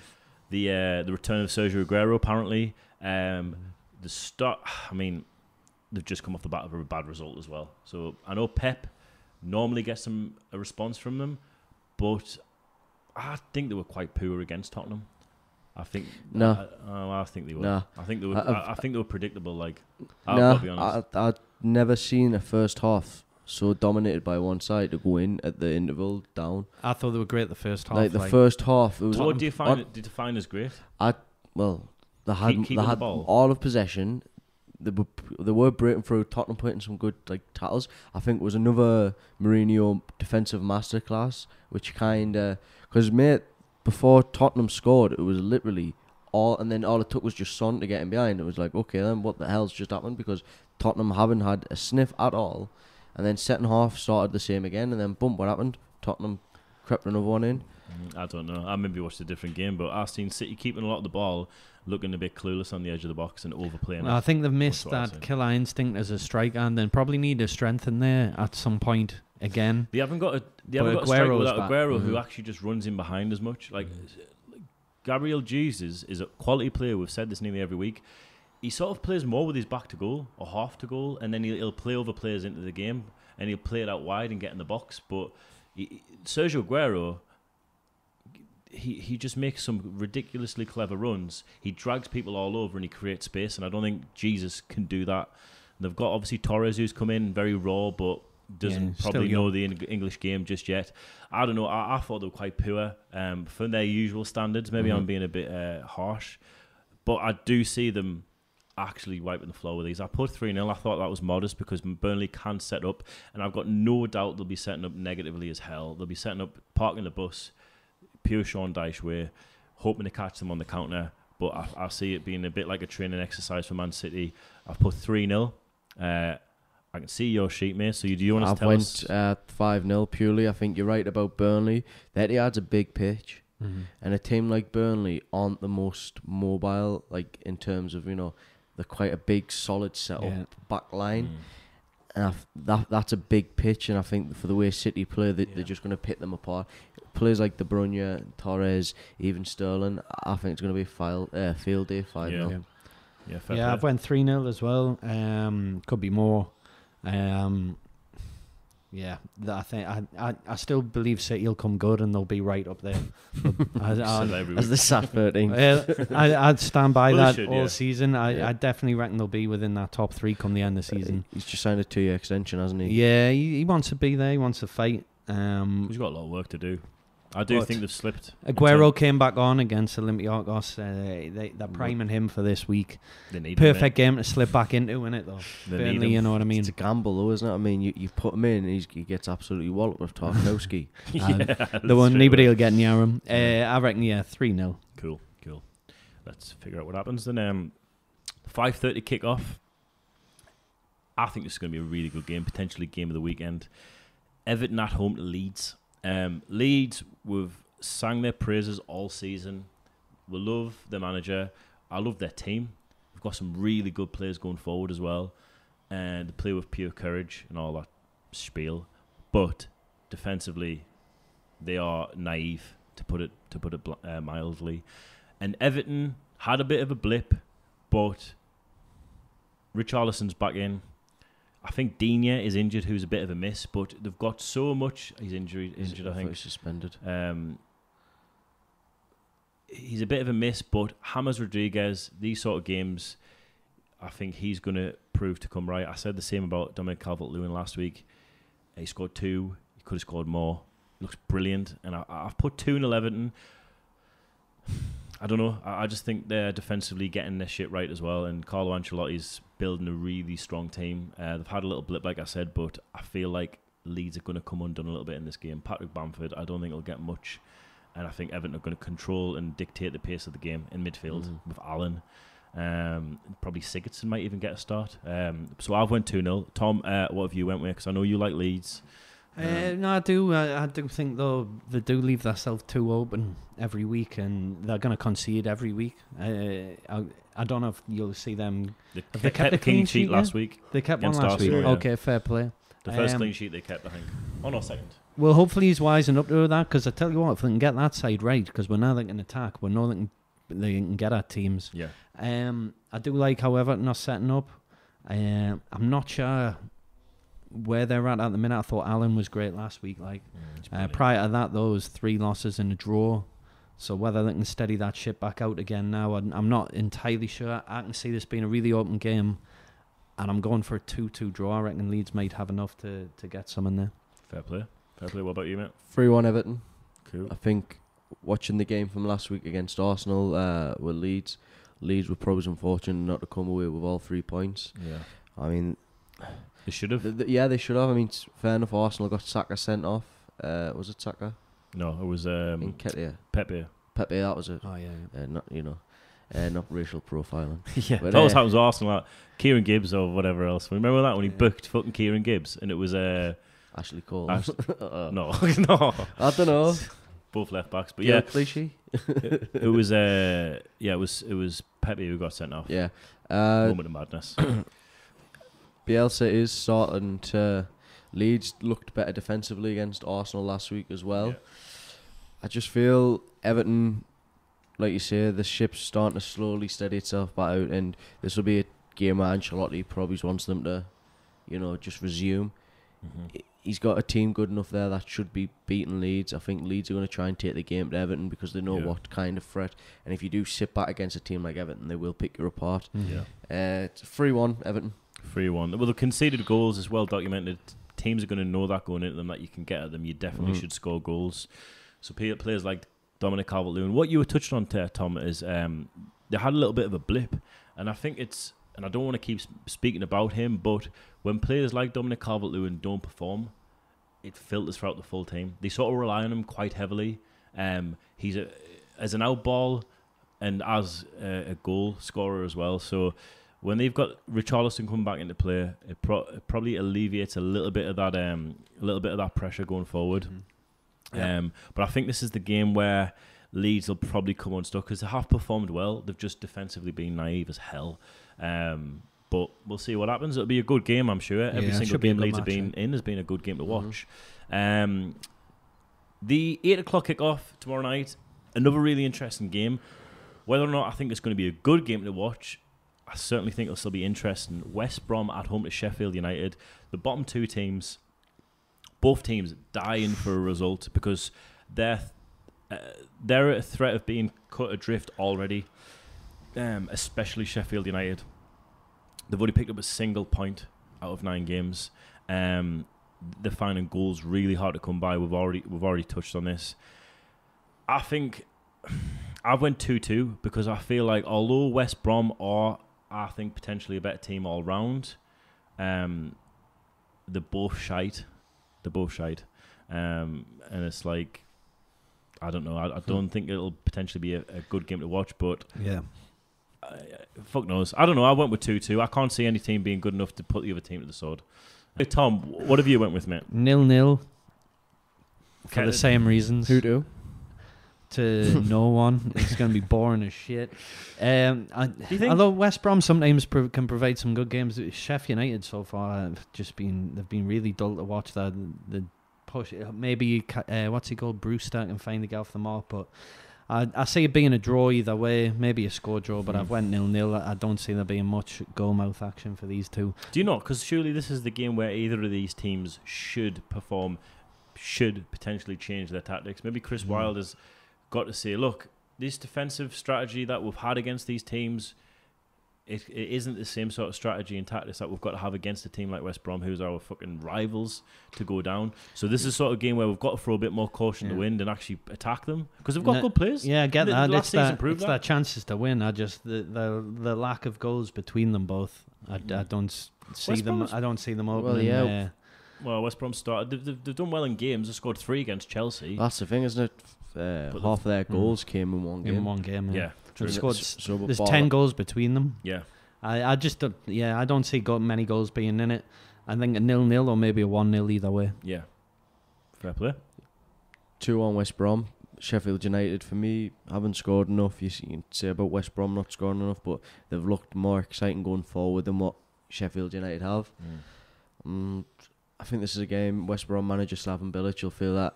Speaker 2: the uh, the return of Sergio Aguero. Apparently, um, the start. I mean, they've just come off the bat of a bad result as well. So I know Pep normally gets some a response from them, but I think they were quite poor against Tottenham. I think
Speaker 3: No.
Speaker 2: I, oh, I think they were.
Speaker 3: Nah.
Speaker 2: I think they were.
Speaker 3: I-
Speaker 2: I, think they were predictable. Like I'll,
Speaker 3: Nah,
Speaker 2: I'll be honest.
Speaker 3: I, I've never seen a first half so dominated by one side to go in at the interval down.
Speaker 4: I thought they were great the first half.
Speaker 3: like the first half, it was
Speaker 2: what do you find?
Speaker 3: on-
Speaker 2: Did you find as great?
Speaker 3: I well, they had
Speaker 2: keeping
Speaker 3: they
Speaker 2: the
Speaker 3: had
Speaker 2: ball.
Speaker 3: all of possession. They were they were breaking through. Tottenham putting some good like tackles. I think it was another Mourinho defensive masterclass, which kind of because mate before Tottenham scored, it was literally all, and then all it took was just Son to get him behind. It was like okay, then what the hell's just happened? Because Tottenham haven't had a sniff at all, and then second half started the same again, and then boom, what happened? Tottenham crept another one in.
Speaker 2: Mm, I don't know. I maybe watched a different game, but I've seen City keeping a lot of the ball, looking a bit clueless on the edge of the box and overplaying.
Speaker 4: Well, I think they've missed
Speaker 2: what I was
Speaker 4: that killer instinct as a striker, and then probably need to strengthen there at some point again.
Speaker 2: They haven't got a they haven't got a striker without
Speaker 4: back.
Speaker 2: Aguero who
Speaker 3: Mhm.
Speaker 2: actually just runs in behind as much. Like Gabriel Jesus is a quality player. We've said this nearly every week. He sort of plays more with his back to goal or half to goal, and then he'll, he'll play over players into the game, and he'll play it out wide and get in the box. But he, Sergio Aguero, he he just makes some ridiculously clever runs. He drags people all over and he creates space, and I don't think Jesus can do that. They've got obviously Torres who's come in very raw, but doesn't
Speaker 4: Yeah,
Speaker 2: probably know the English game just yet. I don't know. I, I thought they were quite poor um, for their usual standards. Maybe I'm
Speaker 3: Mhm.
Speaker 2: being a bit uh, harsh, but I do see them actually wiping the floor with these. I put 3 0. I thought that was modest because Burnley can set up, and I've got no doubt they'll be setting up negatively as hell. They'll be setting up, parking the bus, pure Sean Dyche way, hoping to catch them on the counter. But I, I see it being a bit like a training exercise for Man City. I've put 3 0. Uh, I can see your sheet, mate. So you, do you want to
Speaker 3: I've
Speaker 2: tell
Speaker 3: went
Speaker 2: us?
Speaker 3: uh, five 0 purely. I think you're right about Burnley. The Etihad's a big pitch,
Speaker 4: Mhm.
Speaker 3: And a team like Burnley aren't the most mobile, like in terms of you know, they're quite a big, solid setup
Speaker 4: Yeah.
Speaker 3: back line,
Speaker 2: Mm.
Speaker 3: and I f- that that's a big pitch. And I think for the way City play, they,
Speaker 2: Yeah.
Speaker 3: they're just going to pit them apart. Players like De Bruyne, Torres, even Sterling, I think it's going to be a file, uh, field day five
Speaker 2: Yeah.
Speaker 4: Yeah.
Speaker 2: Yeah,
Speaker 4: Yeah. I've went three 0 as well. Um, could be more. Um, yeah, th- I think I, I, I still believe City will come good and they'll be right up there. I,
Speaker 2: Say
Speaker 4: I,
Speaker 2: that every
Speaker 3: As
Speaker 2: week.
Speaker 3: the sat 13.
Speaker 4: Uh, I, I'd stand by
Speaker 2: Well,
Speaker 4: that
Speaker 2: should,
Speaker 4: all
Speaker 2: yeah.
Speaker 4: season. I,
Speaker 3: Yeah.
Speaker 4: I definitely reckon they'll be within that top three come the end of the season.
Speaker 3: He's just signed a two year extension, hasn't he?
Speaker 4: Yeah, he, he wants to be there. He wants to fight. Um,
Speaker 2: He's got a lot of work to do. I do
Speaker 4: But
Speaker 2: think they've slipped. in
Speaker 4: Aguero came back on against Olympiacos. Uh, they, they're priming him for this week.
Speaker 2: They need him.
Speaker 4: Perfect game to slip back into, isn't it, though?
Speaker 2: They
Speaker 4: Burnley,
Speaker 2: him.
Speaker 4: you know what I mean?
Speaker 3: It's a gamble, though, isn't it? I mean, you, you put him in, and he's, he gets absolutely walloped with Tarkowski.
Speaker 2: yeah,
Speaker 4: The one
Speaker 2: straight
Speaker 4: anybody will get near him. Uh, I reckon, yeah, 3 0.
Speaker 2: Cool, cool. Let's figure out what happens then. Um, five thirty kickoff. I think this is going to be a really good game, potentially game of the weekend. Everton at home to Leeds. Um, Leeds, we've sang their praises all season. We love the manager. I love their team. We've got some really good players going forward as well, and they play with pure courage and all that spiel. But defensively, they are naive to put it to put it uh, mildly. And Everton had a bit of a blip, but Richarlison's back in. I think Digne is injured, who's a bit of a miss, but they've got so much. He's injured, injured, I think.
Speaker 3: he's suspended.
Speaker 2: Um, he's a bit of a miss, but James Rodriguez, these sort of games, I think he's going to prove to come right. I said the same about Dominic Calvert-Lewin last week. He scored two. He could have scored more. Looks brilliant, and I, I've put two in Everton. I don't know. I, I just think they're defensively getting their shit right as well, and Carlo Ancelotti's building a really strong team. Uh, they've had a little blip, like I said, but I feel like Leeds are going to come undone a little bit in this game. Patrick Bamford, I don't think he'll get much, and I think Everton are going to control and dictate the pace of the game in midfield
Speaker 3: Mhm.
Speaker 2: with Allen. Um, probably Sigurdsson might even get a start. Um, so I've went 2 0. Tom, uh, what have you went with? Because I know you like Leeds.
Speaker 4: Uh, no, I do. I, I do think though they do leave themselves too open every week, and they're going to concede every week. Uh, I, I don't know if you'll see them.
Speaker 2: They,
Speaker 4: Have
Speaker 2: ke-
Speaker 4: they
Speaker 2: kept,
Speaker 4: kept
Speaker 2: the
Speaker 4: clean
Speaker 2: sheet
Speaker 4: sheet,
Speaker 2: last week.
Speaker 4: They kept one last week.
Speaker 2: Yeah.
Speaker 4: Okay, fair play.
Speaker 2: The first
Speaker 4: Um,
Speaker 2: clean sheet they kept, I think. Oh, no, second.
Speaker 4: Well, hopefully he's wising up to that because I tell you what, if they can get that side right, because we know they can attack, we know they can, they can get at teams.
Speaker 2: Yeah.
Speaker 4: Um, I do like however, are setting up. Um, I'm not sure where they're at at the minute. I thought Allen was great last week. Like
Speaker 2: It's
Speaker 4: uh, prior to that, those three losses and a draw. So whether they can steady that ship back out again now, I'm I'm not entirely sure. I can see this being a really open game, and I'm going for a two-two draw. I reckon Leeds might have enough to, to get some in there.
Speaker 2: Fair play. Fair play. What about you, mate?
Speaker 3: 3 1 Everton.
Speaker 2: Cool.
Speaker 3: I think watching the game from last week against Arsenal uh, with Leeds, Leeds were probably unfortunate not to come away with all three points.
Speaker 2: Yeah.
Speaker 3: I mean,
Speaker 2: They should have.
Speaker 3: th- th- yeah, they should have. I mean, s- fair enough. Arsenal got Saka sent off. Uh, was it Saka?
Speaker 2: No, it was um,
Speaker 3: Nketiah.
Speaker 2: Pepe.
Speaker 3: Pepe, that was it.
Speaker 4: Oh yeah.
Speaker 3: Uh, not you know, uh, not racial profiling.
Speaker 2: yeah.
Speaker 3: But,
Speaker 2: that always
Speaker 3: uh,
Speaker 2: happens with Arsenal. Like Kieran Gibbs or whatever else. Remember that when he
Speaker 4: Yeah.
Speaker 2: booked fucking Kieran Gibbs and it was uh,
Speaker 3: Ashley Cole.
Speaker 2: Ash-
Speaker 3: Uh,
Speaker 2: no, no,
Speaker 3: I don't know.
Speaker 2: both left backs. But
Speaker 3: Yeah,
Speaker 2: yeah,
Speaker 3: cliche.
Speaker 2: it, it was uh, yeah, it was it was Pepe who got sent off.
Speaker 3: Yeah. Uh,
Speaker 2: Moment of madness.
Speaker 3: Bielsa is starting to. Leeds looked better defensively against Arsenal last week as well.
Speaker 2: Yeah.
Speaker 3: I just feel Everton, like you say, the ship's starting to slowly steady itself back out, and this will be a game where Ancelotti probably wants them to, you know, just resume.
Speaker 2: Mhm.
Speaker 3: He's got a team good enough there that should be beating Leeds. I think Leeds are going to try and take the game to Everton because they know
Speaker 2: Yeah.
Speaker 3: what kind of threat. And if you do sit back against a team like Everton, they will pick you apart.
Speaker 2: Yeah.
Speaker 3: Uh, it's three one Everton.
Speaker 2: Three one. Well, the conceded goals is well documented. Teams are going to know that going into them that you can get at them. You definitely
Speaker 3: Mhm.
Speaker 2: should score goals. So players like Dominic Calvert-Lewin. What you were touching on, there, Tom, is um, they had a little bit of a blip, and I think it's. And I don't want to keep speaking about him, but when players like Dominic Calvert-Lewin don't perform, it filters throughout the full team. They sort of rely on him quite heavily. Um, he's a as an out ball and as a, a goal scorer as well. So when they've got Richarlison coming back into play, it, pro- it probably alleviates a little bit of that um, a little bit of that pressure going forward.
Speaker 4: Yeah.
Speaker 2: Um, but I think this is the game where Leeds will probably come unstuck because they have performed well. They've just defensively been naive as hell. Um, but we'll see what happens. It'll be a good game, I'm sure. Every
Speaker 4: Yeah,
Speaker 2: single
Speaker 4: should be a
Speaker 2: game
Speaker 4: good
Speaker 2: Leeds have
Speaker 4: match,
Speaker 2: been in has been a good game to
Speaker 3: Mhm.
Speaker 2: watch. Um, the eight o'clock kickoff tomorrow night, another really interesting game. Whether or not I think it's going to be a good game to watch, I certainly think it'll still be interesting. West Brom at home to Sheffield United, the bottom two teams, both teams dying for a result because they're uh, they're at a threat of being cut adrift already. Um, especially Sheffield United. They've only picked up a single point out of nine games. Um, they're finding goals really hard to come by. We've already we've already touched on this. I think I've went two two because I feel like although West Brom are I think potentially a better team all round, um, they're both shite. They're both shite, um, and it's like I don't know. I, I don't think it'll potentially be a, a good game to watch, but
Speaker 4: Yeah.
Speaker 2: uh, fuck knows. I don't know. I went with two two. I can't see any team being good enough to put the other team to the sword. Hey, Tom, what have you went with, mate?
Speaker 4: Nil nil. For
Speaker 2: Okay.
Speaker 4: the same reasons.
Speaker 3: Who do?
Speaker 4: To no one. It's going to be boring as shit. Um, I, although West Brom sometimes pro- can provide some good games, Sheff United so far have just been they've been really dull to watch. That the push maybe ca- uh, what's he called Brewster can finally get off the mark, but. I, I see it being a draw either way, maybe a score draw, but
Speaker 2: Hmm.
Speaker 4: I've went nil nil. I don't see there being much goal mouth action for these two.
Speaker 2: Do you not? Because surely this is the game where either of these teams should perform, should potentially change their tactics. Maybe Chris
Speaker 4: Mm.
Speaker 2: Wilde has got to say, look, this defensive strategy that we've had against these teams, it, it isn't the same sort of strategy and tactics that we've got to have against a team like West Brom, who's our fucking rivals, to go down. So this is sort of game where we've got to throw a bit more caution to
Speaker 4: Yeah.
Speaker 2: wind and actually attack them because they've got
Speaker 4: No-
Speaker 2: good players.
Speaker 4: Yeah, I get
Speaker 2: The-
Speaker 4: that.
Speaker 2: the last
Speaker 4: it's
Speaker 2: season
Speaker 4: that, it's
Speaker 2: that.
Speaker 4: chances to win. I just the the, the lack of goals between them both. I, I
Speaker 2: Mhm.
Speaker 4: don't see
Speaker 2: West
Speaker 4: them.
Speaker 2: Brom's-
Speaker 4: I don't see them
Speaker 3: Well,
Speaker 4: opening.
Speaker 3: yeah.
Speaker 4: uh,
Speaker 2: Well, West Brom started. They've, they've, they've done well in games. They scored three against Chelsea.
Speaker 3: That's the thing, isn't it? Uh,
Speaker 2: But
Speaker 3: half of their
Speaker 4: Mm.
Speaker 3: goals came in one game.
Speaker 4: in one game.
Speaker 2: yeah, true.
Speaker 4: They've scored.
Speaker 3: S- so
Speaker 4: There's
Speaker 3: before
Speaker 4: ten
Speaker 3: that-
Speaker 4: goals between them.
Speaker 2: Yeah.
Speaker 4: I, I just don't, yeah I don't see go- many goals being in it. I think a nil nil or maybe a one nil either way.
Speaker 2: Yeah. Fair play.
Speaker 3: Two on West Brom. Sheffield United for me haven't scored enough. You, see, you can say about West Brom not scoring enough, but they've looked more exciting going forward than what Sheffield United have. Mm, I think this is a game West Brom manager Slaven Bilic will feel that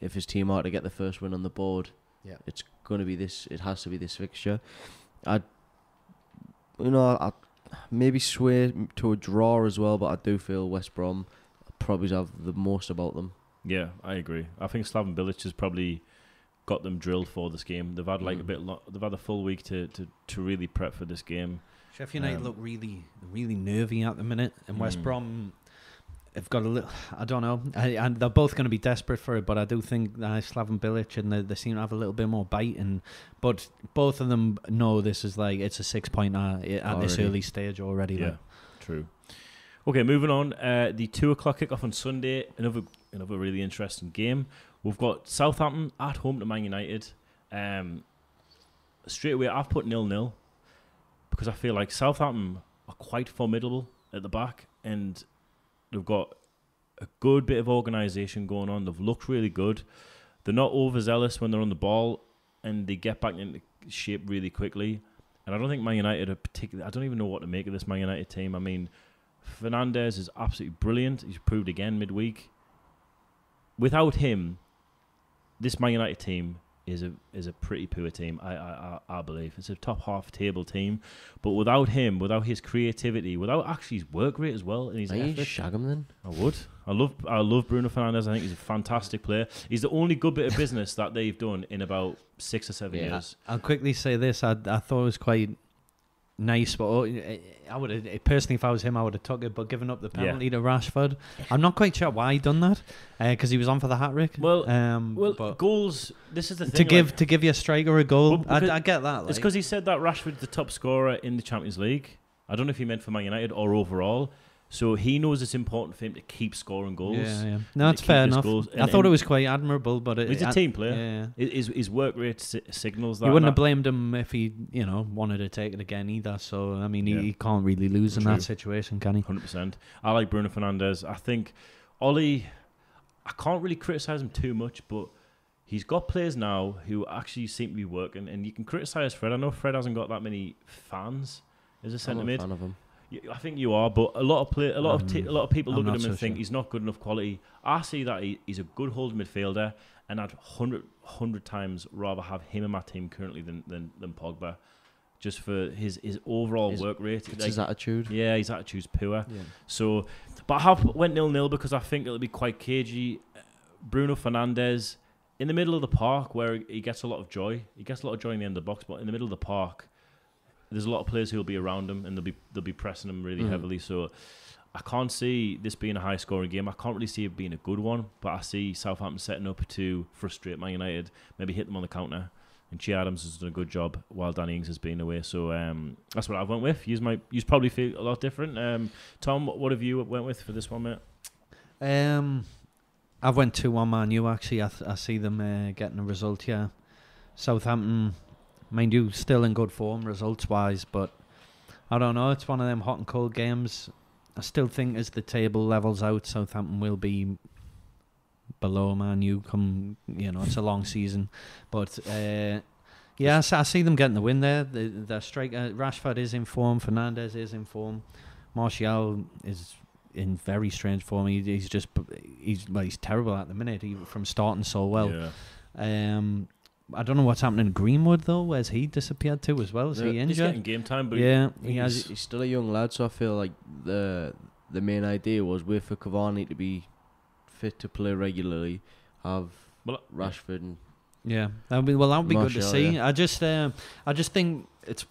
Speaker 3: if his team are to get the first win on the board,
Speaker 4: Yeah.
Speaker 3: it's going to be this. It has to be this fixture. I, you know, I maybe sway to a draw as well, but I do feel West Brom probably have the most about them.
Speaker 2: Yeah, I agree. I think Slaven Bilic has probably got them drilled for this game. They've had like a
Speaker 3: Mm.
Speaker 2: bit. Lo- they've had a full week to, to, to really prep for this game.
Speaker 4: Sheffield United
Speaker 2: Um,
Speaker 4: look really really nervy at the minute, and West
Speaker 2: Mm.
Speaker 4: Brom have got a little. I don't know, I, and they're both going to be desperate for it. But I do think uh, Slaven Bilic and they, they seem to have a little bit more bite. And but both of them know this is like it's a six pointer at this early stage already.
Speaker 2: Yeah, true. Okay, moving on. Uh, the two o'clock kickoff on Sunday. Another another really interesting game. We've got Southampton at home to Man United. Um, straight away, I've put nil nil because I feel like Southampton are quite formidable at the back, and they've got a good bit of organisation going on. They've looked really good. They're not overzealous when they're on the ball, and they get back into shape really quickly. And I don't think Man United are particularly. I don't even know what to make of this Man United team. I mean, Fernandes is absolutely brilliant. He's proved again midweek. Without him, this Man United team is a is a pretty poor team. I I, I I believe it's a top half table team, but without him, without his creativity, without actually his work rate as well, and his
Speaker 3: Are you
Speaker 2: effort,
Speaker 3: shag him then?
Speaker 2: I would. I love I love Bruno Fernandes. I think he's a fantastic player. He's the only good bit of business that they've done in about six or seven
Speaker 3: Yeah.
Speaker 2: years.
Speaker 4: I'll quickly say this. I I thought it was quite nice, but oh, eh, eh, I would have eh, personally, if I was him, I would have took it. But giving up the
Speaker 2: Yeah.
Speaker 4: penalty to Rashford, I'm not quite sure why he done that. Because he was on for the hat trick.
Speaker 2: Well,
Speaker 4: um,
Speaker 2: Well, goals. This is the thing.
Speaker 4: to give
Speaker 2: like,
Speaker 4: to give your striker a goal,
Speaker 2: Well,
Speaker 4: I, I get that. Like.
Speaker 2: It's because he said that Rashford's the top scorer in the Champions League. I don't know if he meant for Man United or overall. So he knows it's important for him to keep scoring goals.
Speaker 4: Yeah, yeah. No,
Speaker 2: to
Speaker 4: it's
Speaker 2: keep
Speaker 4: fair enough.
Speaker 2: goals.
Speaker 4: I
Speaker 2: And-
Speaker 4: thought it was quite admirable, but it,
Speaker 2: He's a
Speaker 4: I-
Speaker 2: team player.
Speaker 4: Yeah.
Speaker 2: His, his work rate si- signals that.
Speaker 4: You wouldn't have blamed him if he, you know, wanted to take it again either. So I mean, he,
Speaker 2: Yeah.
Speaker 4: he can't really lose in that situation, can he?
Speaker 2: 100%. I like Bruno Fernandes. I think Ole, I can't really criticise him too much, but he's got players now who actually seem to be working, and you can criticize Fred. I know Fred hasn't got that many fans as a
Speaker 3: I'm
Speaker 2: centre
Speaker 3: not a
Speaker 2: mid.
Speaker 3: Fan of him.
Speaker 2: Y- I think you are, but a lot of play, a lot of t- a lot of people
Speaker 4: I'm
Speaker 2: look at him and
Speaker 4: so
Speaker 2: think
Speaker 4: sure.
Speaker 2: he's not good enough quality. I see that he, he's a good holding midfielder, and I'd hundred hundred times rather have him in my team currently than than, than Pogba, just for his his overall
Speaker 3: His-
Speaker 2: work rate.
Speaker 3: It's
Speaker 2: Like,
Speaker 3: his attitude.
Speaker 2: yeah, his attitude's poor.
Speaker 4: Yeah.
Speaker 2: So, but I have went nil nil because I think it'll be quite cagey. Bruno Fernandes in the middle of the park where he gets a lot of joy. He gets a lot of joy in the end of the box, but in the middle of the park, there's a lot of players who will be around him and they'll be they'll be pressing him really
Speaker 3: Mhm.
Speaker 2: heavily. So. I can't see this being a high scoring game. I can't really see it being a good one, but I see Southampton setting up to frustrate Man United, maybe hit them on the counter. And Che Adams has done a good job while Danny Ings has been away. So um, that's what I went with. You might you probably feel a lot different. Um, Tom, what have you went with for this one, mate?
Speaker 4: Um, I've went two one Man U actually. I, th- I see them uh, getting a result. Yeah, Southampton, mind you, still in good form results wise, but I don't know. It's one of them hot and cold games. I still think as the table levels out, Southampton will be below Man U. Come, you know, it's a long season, but. Uh, yeah, I see them getting the win there. The, the striker Rashford is in form. Fernandes is in form. Martial is in very strange form. He, he's just he's well, he's terrible at the minute. He, from starting so well.
Speaker 2: yeah.
Speaker 4: Um, I don't know what's happening in Greenwood though. Where's he disappeared to as well? Is
Speaker 3: Yeah,
Speaker 4: he
Speaker 2: he's getting
Speaker 4: injured?
Speaker 2: game time, but
Speaker 4: Yeah,
Speaker 3: He
Speaker 4: he
Speaker 3: he's,
Speaker 4: has.
Speaker 3: he's still a young lad, so I feel like the the main idea was wait for Cavani to be fit to play regularly, have
Speaker 2: well,
Speaker 3: Rashford and
Speaker 4: Yeah, that would be well. That would be good to see.
Speaker 3: yeah.
Speaker 4: I just, um, I just think it's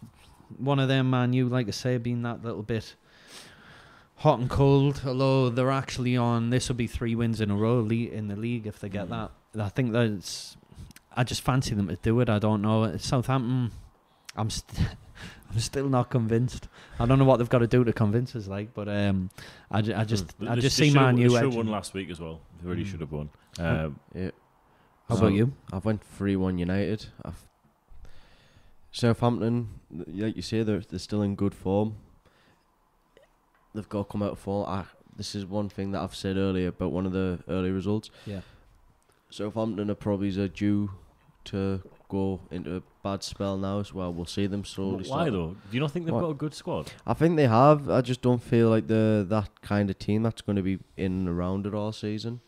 Speaker 4: one of them man. You like I say, being that little bit hot and cold. Although they're actually on, this will be three wins in a row le- in the league if they get
Speaker 2: Mm.
Speaker 4: that. I think that's. I just fancy them to do it. I don't know. Southampton, I'm. St- I'm still not convinced. I don't know what they've got to do to convince us, like, but um, I, ju- I just,
Speaker 2: They-
Speaker 4: I
Speaker 2: they-
Speaker 4: just
Speaker 2: they
Speaker 4: see
Speaker 2: my new
Speaker 4: Man
Speaker 2: they should've
Speaker 4: edging.
Speaker 2: won last week as well. They really
Speaker 4: Mm.
Speaker 2: should have won. Um,
Speaker 3: yeah.
Speaker 4: How
Speaker 3: So,
Speaker 4: about you?
Speaker 3: I've went three one United. I've Southampton, like you say, they're they're still in good form. They've got to come out of form. I, this is one thing that I've said earlier about one of the early results.
Speaker 4: Yeah.
Speaker 3: Southampton are probably are due to go into a bad spell now as well. We'll see them slowly.
Speaker 2: why
Speaker 3: start-
Speaker 2: though? Do you not think they've
Speaker 3: What?
Speaker 2: got a good squad?
Speaker 3: I think they have. I just don't feel like the that kind of team that's going to be in and around it all season.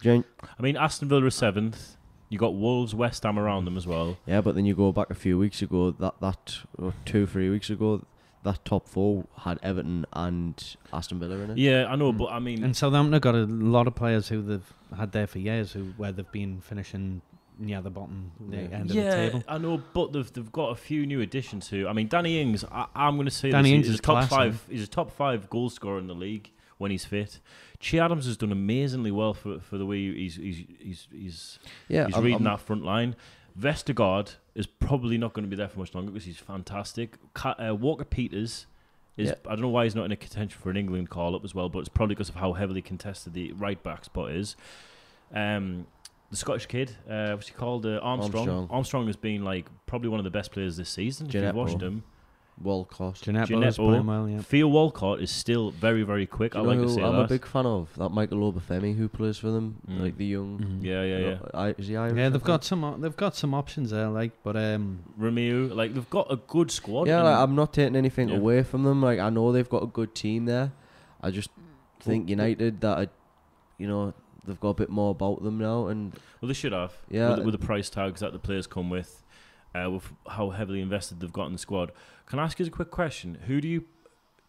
Speaker 3: Gen-
Speaker 2: I mean, Aston Villa are seventh. You got Wolves, West Ham around them as well.
Speaker 3: Yeah, but then you go back a few weeks ago. That that or two three weeks ago, that top four had Everton and Aston Villa in it.
Speaker 2: Yeah, I know,
Speaker 4: Mm.
Speaker 2: but I mean,
Speaker 4: And Southampton have got a lot of players who they've had there for years, who where they've been finishing near the bottom, the
Speaker 3: Yeah.
Speaker 4: end of the
Speaker 2: yeah,
Speaker 4: table.
Speaker 2: I know, but they've they've got a few new additions who. I mean, Danny Ings. I, I'm going to say
Speaker 4: Danny
Speaker 2: this,
Speaker 4: Ings
Speaker 2: he's
Speaker 4: is
Speaker 2: a top
Speaker 4: class,
Speaker 2: five. He's a top five goal scorer in the league when he's fit. Che Adams has done amazingly well for for the way he's he's he's he's,
Speaker 3: yeah.
Speaker 2: he's
Speaker 3: I'm-
Speaker 2: reading
Speaker 3: I'm-
Speaker 2: that front line. Vestergaard is probably not going to be there for much longer because he's fantastic. Ca- uh, Walker Peters is.
Speaker 3: Yeah.
Speaker 2: I don't know why he's not in a contention for an England call up as well, but it's probably because of how heavily contested the right back spot is. Um, the Scottish kid, uh, what's he called? Uh, Armstrong.
Speaker 3: Armstrong.
Speaker 2: Armstrong. has been like probably one of the best players this season. If
Speaker 3: Djenepo.
Speaker 2: you've watched him,
Speaker 3: Walcott.
Speaker 4: Jeanette
Speaker 2: Jeanette
Speaker 4: is playing well, yeah.
Speaker 2: Theo Walcott is still very very quick. I like to say
Speaker 3: I'm
Speaker 2: that.
Speaker 3: a big fan of that Michael Obafemi who plays for them,
Speaker 2: Mm.
Speaker 3: like the young.
Speaker 4: Mhm.
Speaker 2: yeah, yeah, yeah.
Speaker 3: I, is he Irish?
Speaker 4: Yeah,
Speaker 3: I
Speaker 4: they've
Speaker 3: think?
Speaker 4: got some. o- They've got some options there, like, but um,
Speaker 2: Romeu, like they've got a good squad.
Speaker 3: Yeah,
Speaker 2: and-
Speaker 3: like, I'm not taking anything
Speaker 2: Yeah.
Speaker 3: away from them. Like I know they've got a good team there. I just think United that, are, you know, they've got a bit more about them now, and
Speaker 2: Well, they should have.
Speaker 3: Yeah.
Speaker 2: With, the- with the price tags that the players come with, uh, with how heavily invested they've got in the squad. Can I ask you a quick question? Who do you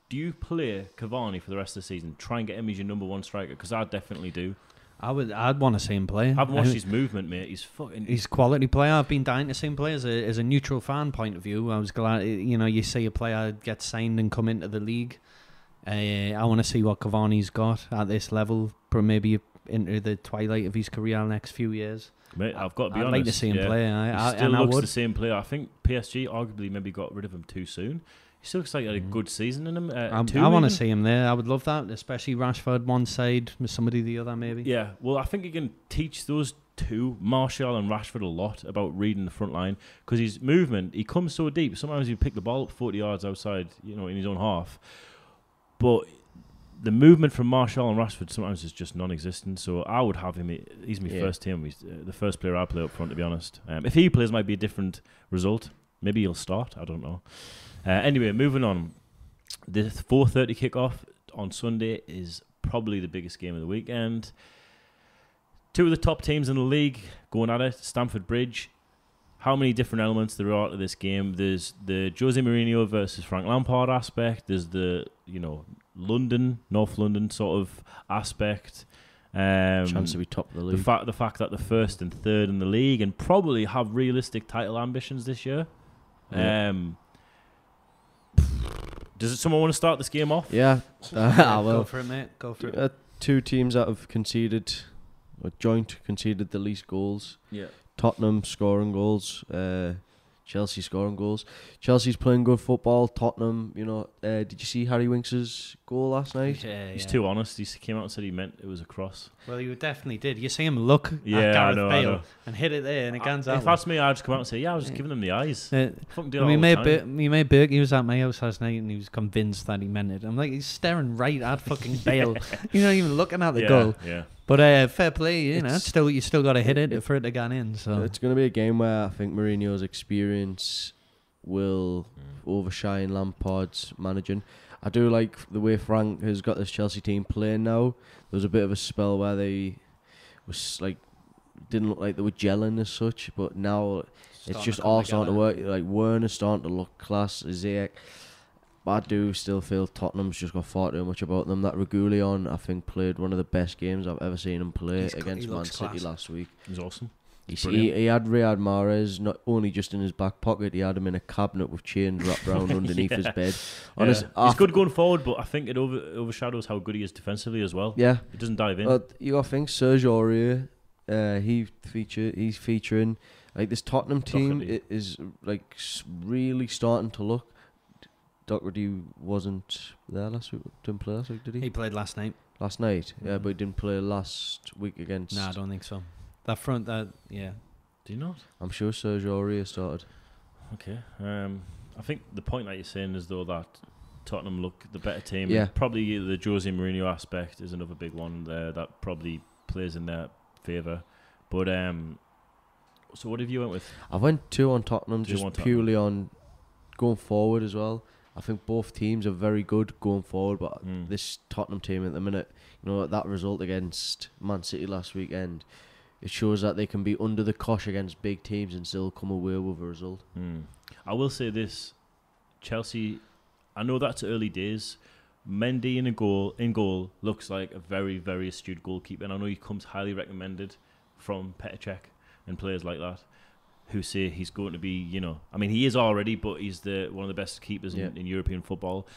Speaker 2: do you play Cavani for the rest of the season? Try and get him as your number one striker because I definitely do.
Speaker 4: I would. I'd want to see him play.
Speaker 2: I haven't watched
Speaker 4: I-
Speaker 2: his movement, mate. He's fucking.
Speaker 4: He's quality player. I've been dying to see him play as a as a neutral fan point of view. I was glad, you know, you see a player get signed and come into the league. Uh, I want to see what Cavani's got at this level, pro- maybe into the twilight of his career in the next few years.
Speaker 2: mate, I've got to be
Speaker 4: I'd
Speaker 2: honest.
Speaker 4: like to see him
Speaker 2: yeah.
Speaker 4: play. I,
Speaker 2: still looks the same player. I think PSG arguably maybe got rid of him too soon. He still looks like he had a
Speaker 4: Mhm.
Speaker 2: good season in him. Uh,
Speaker 4: I, I want to see him there. I would love that, especially Rashford one side, somebody the other, maybe.
Speaker 2: Yeah, well, I think he can teach those two, Martial and Rashford, a lot about reading the front line because his movement, he comes so deep. Sometimes he pick the ball up 40 yards outside, you know, in his own half. But the movement from Martial and Rashford sometimes is just non-existent. So I would have him. He's my
Speaker 3: Yeah.
Speaker 2: first team. He's uh, the first player I play up front. To be honest, um, if he plays, might be a different result. Maybe he'll start. I don't know. Uh, anyway, moving on. The 4:30 kickoff on Sunday is probably the biggest game of the weekend. Two of the top teams in the league going at it. Stamford Bridge. How many different elements there are to this game? There's the Jose Mourinho versus Frank Lampard aspect. There's the you know London, North London sort of aspect. Um,
Speaker 3: Chance to be top of the
Speaker 2: the
Speaker 3: league.
Speaker 2: fact the fact that they're first and third in the league and probably have realistic title ambitions this year.
Speaker 3: Yeah.
Speaker 2: Um, does it, someone want to start this game off?
Speaker 3: yeah, I
Speaker 4: Go
Speaker 3: will.
Speaker 4: for it, mate. Go for it.
Speaker 3: Uh, two teams that have conceded, or joint conceded the least goals.
Speaker 2: Yeah.
Speaker 3: Tottenham scoring goals, uh, Chelsea scoring goals. Chelsea's playing good football. Tottenham, you know, uh, did you see Harry Winks's goal last night?
Speaker 4: Yeah,
Speaker 2: He's
Speaker 4: yeah.
Speaker 2: too honest. He came out and said he meant it was a cross.
Speaker 4: Well, you definitely did. You see him look
Speaker 2: Yeah,
Speaker 4: at Gareth
Speaker 2: know,
Speaker 4: Bale and hit it there, and it guns out.
Speaker 2: if
Speaker 4: out.
Speaker 2: that's me, I'd just come out and say, "Yeah, I was just giving them the eyes."
Speaker 4: Uh,
Speaker 2: Fucking do
Speaker 4: I
Speaker 2: that
Speaker 4: mean,
Speaker 2: all
Speaker 4: mate,
Speaker 2: the
Speaker 4: Bir-
Speaker 2: time.
Speaker 4: me mate Burke, he was at my house last night and he was convinced that he meant it. I'm like, he's staring right at fucking Bale. You're not even looking at the
Speaker 2: yeah,
Speaker 4: goal.
Speaker 2: Yeah.
Speaker 4: But uh, fair play, you know.
Speaker 3: It's-
Speaker 4: Still, you still got to hit it,
Speaker 3: it-
Speaker 4: for it to get in. So
Speaker 3: It's going to be a game where I think Mourinho's experience will overshine Lampard's managing. I do like the way Frank has got this Chelsea team playing now. There was a bit of a spell where they was like didn't look like they were gelling as such, but now it's just all starting to work. Like Werner's starting to look class. Ziyech. But I do still feel Tottenham's just got far too much about them. That Reguilón, I think, played one of the best games I've ever seen him play
Speaker 4: He's
Speaker 3: against Man City
Speaker 4: class.
Speaker 3: last week.
Speaker 2: It was awesome.
Speaker 3: He, he, he had Riyad Mahrez not only just in his back pocket, he had him in a cabinet with chains wrapped around underneath his bed. Honest,
Speaker 2: Yeah. He's good going forward, but I think it over, overshadows how good he is defensively as well.
Speaker 3: Yeah,
Speaker 2: He doesn't dive in.
Speaker 3: uh, you got to think Serge Aurier, uh, he feature he's featuring like this Tottenham team
Speaker 2: Doherty.
Speaker 3: is like really starting to look. Doherty wasn't there last week. Didn't play last week, did he?
Speaker 4: he played last night.
Speaker 3: last night, yeah,
Speaker 4: Mhm.
Speaker 3: but he didn't play last week against.
Speaker 4: Nah, I don't think so. That front, that yeah.
Speaker 2: Do you not?
Speaker 3: I'm sure Serge Aurier started.
Speaker 2: Okay. Um, I think the point that you're saying is though that Tottenham look the better team.
Speaker 3: Yeah.
Speaker 2: Probably the Jose Mourinho aspect is another big one there that probably plays in their favour. But um, so what have you went with?
Speaker 3: I went two on Tottenham
Speaker 2: Two
Speaker 3: just
Speaker 2: on Tottenham.
Speaker 3: purely on going forward as well. I think both teams are very good going forward, but
Speaker 2: Mm.
Speaker 3: this Tottenham team at the minute, you know, that result against Man City last weekend, it shows that they can be under the cosh against big teams and still come away with a result.
Speaker 2: Hmm. I will say this: Chelsea. I know that's early days. Mendy in a goal in goal looks like a very very astute goalkeeper, and I know he comes highly recommended from Petr Cech and players like that, who say he's going to be. You know, I mean, he is already, but he's the one of the best keepers
Speaker 3: Yeah.
Speaker 2: in, in European football.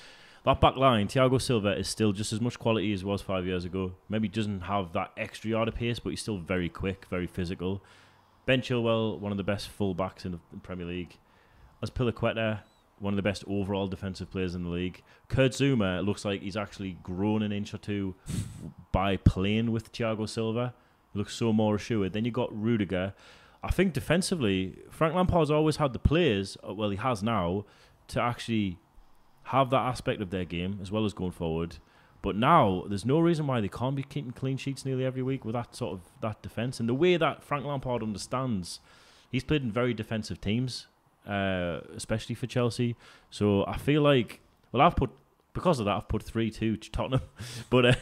Speaker 2: That back line, Thiago Silva is still just as much quality as he was five years ago. Maybe doesn't have that extra yard of pace, but he's still very quick, very physical. Ben Chilwell, one of the best full backs in the Premier League. Azpilicueta, one of the best overall defensive players in the league. Kurt Zouma looks like he's actually grown an inch or two by playing with Thiago Silva. He looks so more assured. Then you got Rudiger. I think defensively, Frank Lampard's always had the players, uh, well, he has now, to actually have that aspect of their game as well as going forward. But now there's no reason why they can't be keeping clean sheets nearly every week with that sort of that defense and the way that Frank Lampard understands. He's played in very defensive teams, uh, especially for Chelsea. So I feel like, well, I've put because of that, I've put three two to Tottenham. But uh,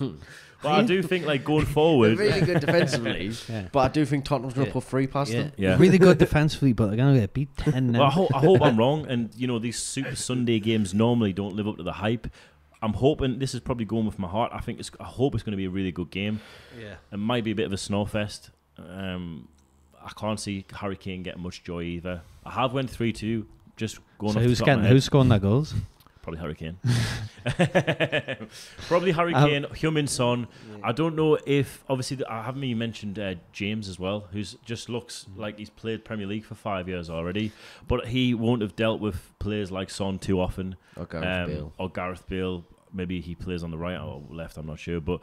Speaker 2: but I do think like going forward,
Speaker 3: really good defensively,
Speaker 4: Yeah.
Speaker 3: but I do think Tottenham's going to
Speaker 4: Yeah.
Speaker 3: put three past
Speaker 4: Yeah.
Speaker 3: them.
Speaker 2: Yeah.
Speaker 4: really good defensively, but they're gonna get beat ten now.
Speaker 2: Well, I, ho- I hope I'm wrong, and you know these Super Sunday games normally don't live up to the hype. I'm hoping this is probably going with my heart. I think it's. I hope it's going to be a really good game.
Speaker 4: yeah.
Speaker 2: It might be a bit of a snowfest. Um, I can't see Harry Kane getting much joy either. I have went three two. Just going.
Speaker 4: So
Speaker 2: off
Speaker 4: who's
Speaker 2: the top of
Speaker 4: getting
Speaker 2: my head.
Speaker 4: who's scoring their goals?
Speaker 2: Probably Hurricane. Probably Hurricane,
Speaker 4: Um,
Speaker 2: Kane, Heung-min Son. I don't know if obviously th- I haven't even mentioned uh, James as well, who's just looks like he's played Premier League for five years already, but he won't have dealt with players like Son too often,
Speaker 3: Or Gareth
Speaker 2: um,
Speaker 3: Bale.
Speaker 2: or Gareth Bale. Maybe he plays on the right or left. I'm not sure, but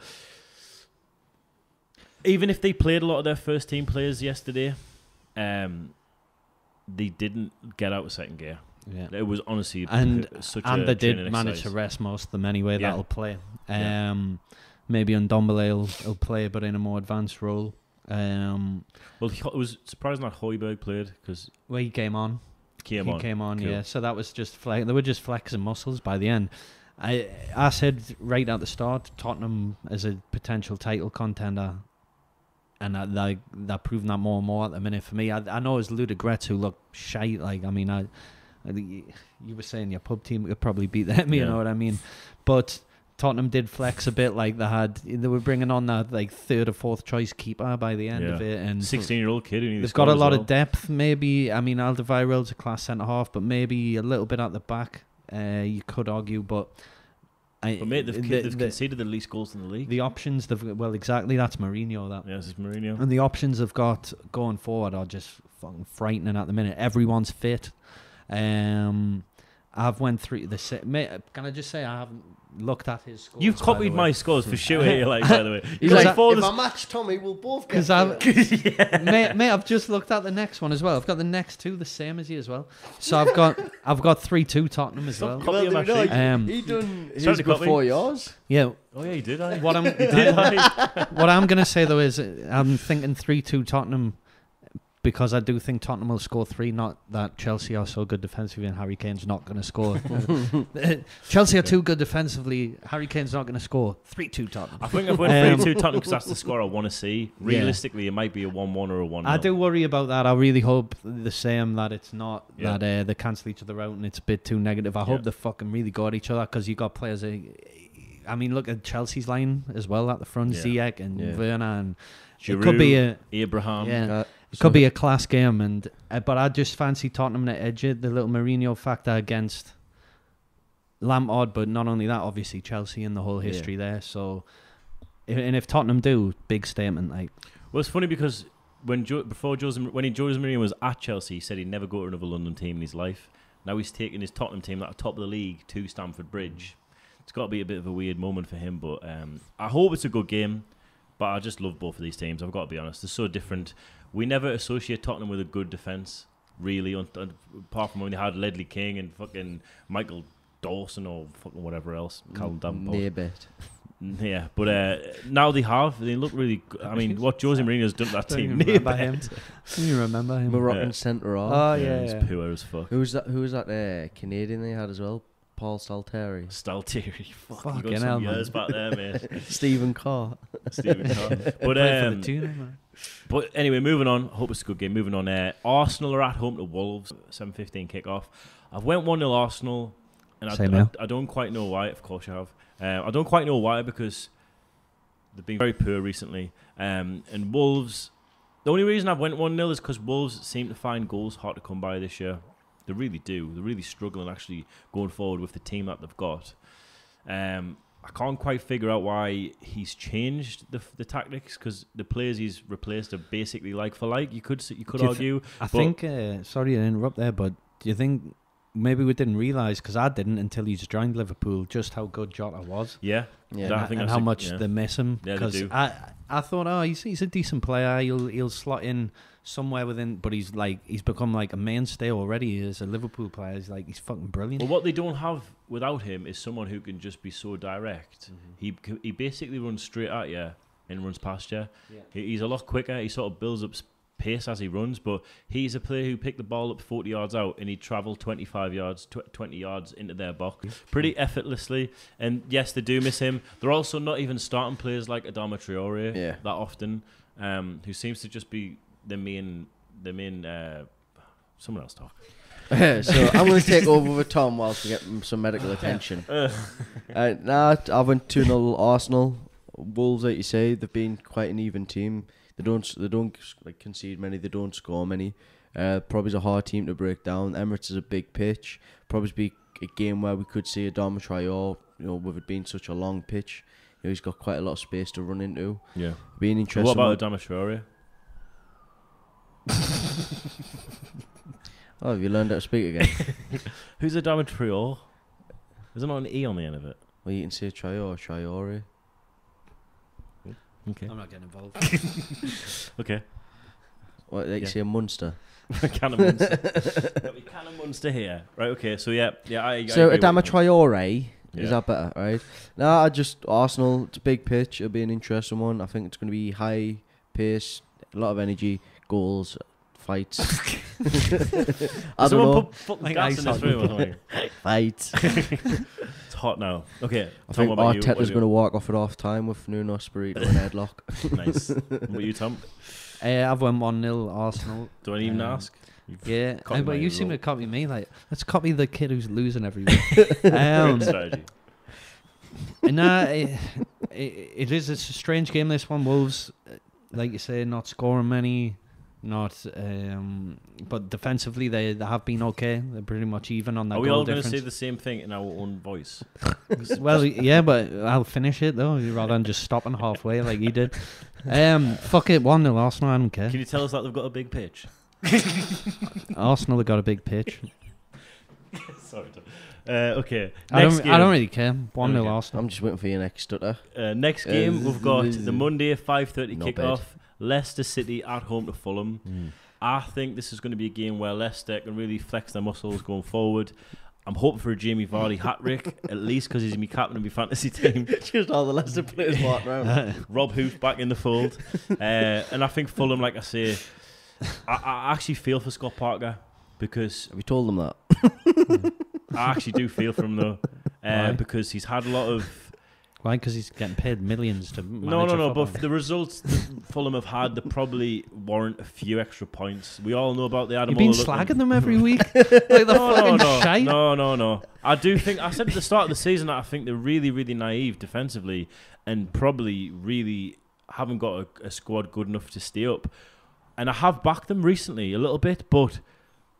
Speaker 2: even if they played a lot of their first team players yesterday, um, they didn't get out of second gear.
Speaker 4: Yeah.
Speaker 2: It was honestly
Speaker 4: And-
Speaker 2: such
Speaker 4: and they did manage to rest most of them anyway.
Speaker 2: Yeah.
Speaker 4: That'll play.
Speaker 2: Yeah.
Speaker 4: Um, maybe Ndombele will, will play, but in a more advanced role. Um,
Speaker 2: Well, it was surprising that Højbjerg played because
Speaker 4: well, he came on.
Speaker 2: came
Speaker 4: he
Speaker 2: on.
Speaker 4: came on,
Speaker 2: Cool.
Speaker 4: yeah. So that was just flex. They were just flexing muscles by the end. I I said right at the start, Tottenham as a potential title contender, and that that, that proving that more and more at the minute for me. I, I know it's Ludogorets who looked shite. Like I mean, I, I think you, you were saying your pub team could probably beat them. You
Speaker 2: Yeah.
Speaker 4: know what I mean? But Tottenham did flex a bit. Like they had, they were bringing on that like third or fourth choice keeper by the end of it, and
Speaker 2: Sixteen-year-old kid who
Speaker 4: They've got a lot of depth, maybe. I mean, Alderweireld's a class centre half, but maybe a little bit at the back. Uh, you could argue, but I,
Speaker 2: But mate, they've,
Speaker 4: the,
Speaker 2: they've
Speaker 4: the,
Speaker 2: conceded the least goals in the league.
Speaker 4: the options they've well exactly that's Mourinho that
Speaker 2: yeah, this is Mourinho.
Speaker 4: and the options they've got going forward are just fucking frightening at the minute. Everyone's fit. Um, I've went through the se- mate, Can I just say I haven't looked at his scores?
Speaker 2: You've copied my scores for sure. Here, like by the way,
Speaker 3: He's
Speaker 2: Because
Speaker 3: like,
Speaker 2: before
Speaker 3: if
Speaker 2: this-
Speaker 3: I match Tommy, we'll both get
Speaker 4: Because I've,
Speaker 3: there."
Speaker 4: mate, mate, I've just looked at the next one as well. I've got the next two the same as you as well. So I've got I've got three two Tottenham as well.
Speaker 2: Stop
Speaker 3: Well,
Speaker 2: copying my
Speaker 3: no, he-
Speaker 4: Um,
Speaker 3: he done his
Speaker 2: to copy.
Speaker 3: before yours.
Speaker 4: Yeah,
Speaker 2: Oh yeah, you did. I.
Speaker 4: what I'm
Speaker 2: did I?
Speaker 4: what I'm gonna say though is uh, I'm thinking three two Tottenham because I do think Tottenham will score three. Not that Chelsea are so good defensively and Harry Kane's not going to score. Chelsea are too good defensively. Harry Kane's not going to score. Three two Tottenham.
Speaker 2: I think I've went
Speaker 4: Um,
Speaker 2: three two Tottenham because that's the score I want to see.
Speaker 4: Yeah.
Speaker 2: Realistically, it might be a one-one or a one.
Speaker 4: I do worry about that. I really hope the same that it's not
Speaker 2: Yeah.
Speaker 4: that uh, they cancel each other out and it's a bit too negative. I
Speaker 2: Yeah.
Speaker 4: hope they fucking really got each other because you got players. Uh, I mean, look at Chelsea's line as well at the front,
Speaker 2: Yeah.
Speaker 4: Ziyech and
Speaker 3: Yeah.
Speaker 4: Werner, and
Speaker 2: Giroud,
Speaker 4: it could be a
Speaker 2: Abraham.
Speaker 4: yeah. It could be a class game, and uh, but I just fancy Tottenham to edge it. The little Mourinho factor against Lampard, but not only that, obviously Chelsea and the whole
Speaker 3: Yeah.
Speaker 4: history there. So, and if Tottenham do, big statement. Like,
Speaker 2: Well, it's funny because when jo- before Jose when he Jose Mourinho was at Chelsea, he said he'd never go to another London team in his life. Now he's taking his Tottenham team at the top of the league to Stamford Bridge. It's got to be a bit of a weird moment for him, but um, I hope it's a good game. But I just love both of these teams. I've got to be honest; they're so different. We never associate Tottenham with a good defense, really, un- un- apart from when they had Ledley King and fucking Michael Dawson or fucking whatever else. Callum Davenport.
Speaker 3: Naybet.
Speaker 2: Yeah, but uh, now they have. They look really. Good. I mean, what Jose Mourinho's done to that
Speaker 4: Don't
Speaker 2: team.
Speaker 4: even remember him. Do you remember him?
Speaker 3: Moroccan
Speaker 2: Yeah.
Speaker 3: centre half.
Speaker 4: Oh
Speaker 2: yeah,
Speaker 4: yeah,
Speaker 2: it's
Speaker 4: yeah.
Speaker 2: poor as fuck.
Speaker 3: Who was that? Who was that? Uh, Canadian they had as well. Paul Stalteri.
Speaker 2: Staltieri, fuck, you
Speaker 4: Fucking hell,
Speaker 2: some
Speaker 4: man.
Speaker 2: years back there, mate.
Speaker 3: Stephen Carr.
Speaker 2: Stephen Carr. But
Speaker 4: Played for
Speaker 2: um,
Speaker 4: the Tuna, man.
Speaker 2: But anyway, moving on. I hope it's a good game. Moving on. Uh, Arsenal are at home to Wolves. Seven fifteen kickoff. I've went one 0 Arsenal, and I, I. I don't quite know why. Of course, you have. Uh, I don't quite know why because they've been very poor recently. Um, and Wolves. The only reason I've went one 0 is because Wolves seem to find goals hard to come by this year. They really do. They're really struggling actually going forward with the team that they've got. Um, I can't quite figure out why he's changed the the tactics because the players he's replaced are basically like for like. You could you could
Speaker 4: you thi-
Speaker 2: argue.
Speaker 4: I
Speaker 2: but-
Speaker 4: think. Uh, sorry to interrupt there, but do you think maybe we didn't realize because I didn't until he joined Liverpool just how good Jota was.
Speaker 2: yeah,
Speaker 3: Yeah.
Speaker 2: That- I
Speaker 4: and,
Speaker 2: think
Speaker 4: and how
Speaker 2: a-
Speaker 4: much
Speaker 2: yeah.
Speaker 4: they miss him.
Speaker 2: Yeah, they
Speaker 4: 'cause
Speaker 2: do.
Speaker 4: I I thought, oh, he's he's a decent player. He'll he'll slot in somewhere within, but he's like he's become like a mainstay already as a Liverpool player. He's like he's fucking brilliant.
Speaker 2: Well, what they don't have without him is someone who can just be so direct. He c- he basically runs straight at you and runs past you.
Speaker 4: Yeah.
Speaker 2: He, he's a lot quicker. He sort of builds up pace as he runs, but he's a player who picked the ball up 40 yards out and he travelled 25 yards, tw- 20 yards into their box pretty effortlessly. And yes, they do miss him. They're also not even starting players like Adama Traore
Speaker 3: Yeah.
Speaker 2: that often, um, who seems to just be the main, the main. Uh, someone else talk.
Speaker 3: so I'm going to take over with Tom whilst we get some medical attention. uh, nah, I went 2 0 Arsenal. Wolves, like you say, they've been quite an even team. They don't they don't like concede many. They don't score many. Uh, probably is a hard team to break down. Emirates is a big pitch. Probably be a game where we could see a Dharma Traore, you know, with it being such a long pitch. You know, he's got quite a lot of space to run into.
Speaker 2: Yeah.
Speaker 3: Being interesting.
Speaker 2: What about
Speaker 3: one-
Speaker 2: Adama Traore?
Speaker 3: Oh, have you learned how to speak again?
Speaker 2: Who's a Traore? Is there not an E on the end of it?
Speaker 3: well, you can say Traore, Traore. Hmm?
Speaker 2: Okay.
Speaker 4: I'm not getting involved.
Speaker 2: Okay.
Speaker 3: What, like you
Speaker 2: Yeah.
Speaker 3: say, a Munster.
Speaker 2: can of Munster. Got me can of Munster here. Right. Okay. So yeah, yeah. I, I
Speaker 3: So
Speaker 2: agree
Speaker 3: Adama
Speaker 2: with you.
Speaker 3: Traore. Eh?
Speaker 2: Yeah.
Speaker 3: Is that better, right? No, I just Arsenal. It's a big pitch. It'll be an interesting one. I think it's going to be high pace, a lot of energy, goals, fights. I
Speaker 2: Does
Speaker 3: don't
Speaker 2: someone
Speaker 3: know.
Speaker 2: put fucking
Speaker 4: Like
Speaker 2: gas
Speaker 4: ice
Speaker 2: in this
Speaker 4: hockey.
Speaker 2: room or something?
Speaker 3: Fights.
Speaker 2: It's hot now. Okay.
Speaker 3: I
Speaker 2: Tom,
Speaker 3: think
Speaker 2: what about you? What
Speaker 3: Arteta's going to walk off at half time with Nuno Espirito and headlock.
Speaker 2: you- Nice. What about you, Tom?
Speaker 4: Uh, I've won 1 0 Arsenal.
Speaker 2: Do I even
Speaker 4: Um,
Speaker 2: ask? You've
Speaker 4: Yeah,
Speaker 2: Copy
Speaker 4: uh, but
Speaker 2: my
Speaker 4: you seem
Speaker 2: role.
Speaker 4: to copy me. Like, let's copy the kid who's losing every week. um,
Speaker 2: Good strategy.
Speaker 4: nah, it, it, it is. It's a strange game. This one, Wolves, uh, like you say, not scoring many, not. Um, but defensively, they, they have been okay. They're pretty much even on that
Speaker 2: Are we
Speaker 4: goal
Speaker 2: all going to say the same thing in our own voice?
Speaker 4: well, yeah, but I'll finish it though, rather than just stopping halfway like you did. Um, fuck it, one 0 Arsenal. I don't care.
Speaker 2: Can you tell us that they've got a big pitch?
Speaker 4: Arsenal have got a big pitch.
Speaker 2: Sorry. Tom. Uh, okay.
Speaker 4: I
Speaker 2: Next
Speaker 4: don't.
Speaker 2: game.
Speaker 4: I don't really care. One 0
Speaker 2: Okay.
Speaker 4: Arsenal.
Speaker 3: I'm just waiting for your next stutter.
Speaker 2: Uh, next
Speaker 3: Uh,
Speaker 2: game,
Speaker 3: this
Speaker 2: we've got the Monday 5:30
Speaker 3: not
Speaker 2: kickoff. Leicester City at home to Fulham.
Speaker 3: Hmm.
Speaker 2: I think this is going to be a game where Leicester can really flex their muscles going forward. I'm hoping for a Jamie Vardy hat trick, at least because he's my captain of my fantasy team.
Speaker 3: just all the Leicester players walking around.
Speaker 2: Rob Hoof back in the fold. Uh, and I think Fulham, like I say, I, I actually feel for Scott Parker because
Speaker 3: Have you told them that?
Speaker 2: I actually do feel for him though. Uh, because he's had a lot of
Speaker 4: Why? Because he's getting paid millions to.
Speaker 2: no,
Speaker 4: manage
Speaker 2: no,
Speaker 4: a
Speaker 2: no.
Speaker 4: football
Speaker 2: But the results that Fulham have had, they probably warrant a few extra points. We all know about the Adam.
Speaker 4: You've been
Speaker 2: Ola-
Speaker 4: slagging them every week. like the
Speaker 2: No, no,
Speaker 4: fucking
Speaker 2: no,
Speaker 4: shite.
Speaker 2: no, no, no. I do think I said at the start of the season that I think they're really, really naive defensively, and probably really haven't got a, a squad good enough to stay up. And I have backed them recently a little bit, but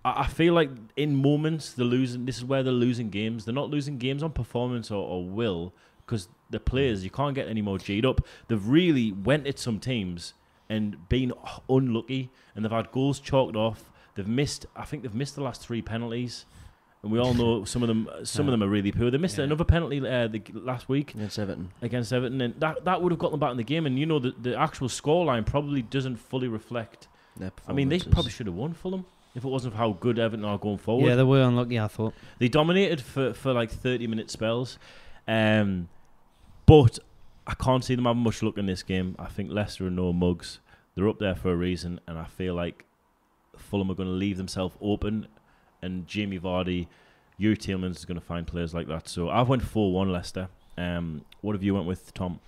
Speaker 2: I, I feel like in moments they're losing. This is where they're losing games. They're not losing games on performance or, or will because the players you can't get any more G'd up. They've really went at some teams and been unlucky, and they've had goals chalked off. They've missed. I think they've missed the last three penalties, and we all know some of them. Some of them are really poor. They missed
Speaker 4: Yeah.
Speaker 2: another penalty uh, the, last week
Speaker 3: Against Everton.
Speaker 2: against Everton, and that that would have got them back in the game. And you know the the actual scoreline probably doesn't fully reflect.
Speaker 3: Their
Speaker 2: I mean, they probably should have won Fulham if it wasn't for how good Everton are going forward.
Speaker 4: Yeah, they were unlucky. I thought.
Speaker 2: They dominated for, for like 30 minute spells. Um, but I can't see them having much luck in this game. I think Leicester are no mugs. They're up there for a reason, and I feel like Fulham are going to leave themselves open, and Jamie Vardy, Youri Tielemans is going to find players like that. So I've went 4 1 Leicester. Um, what have you went with, Tom?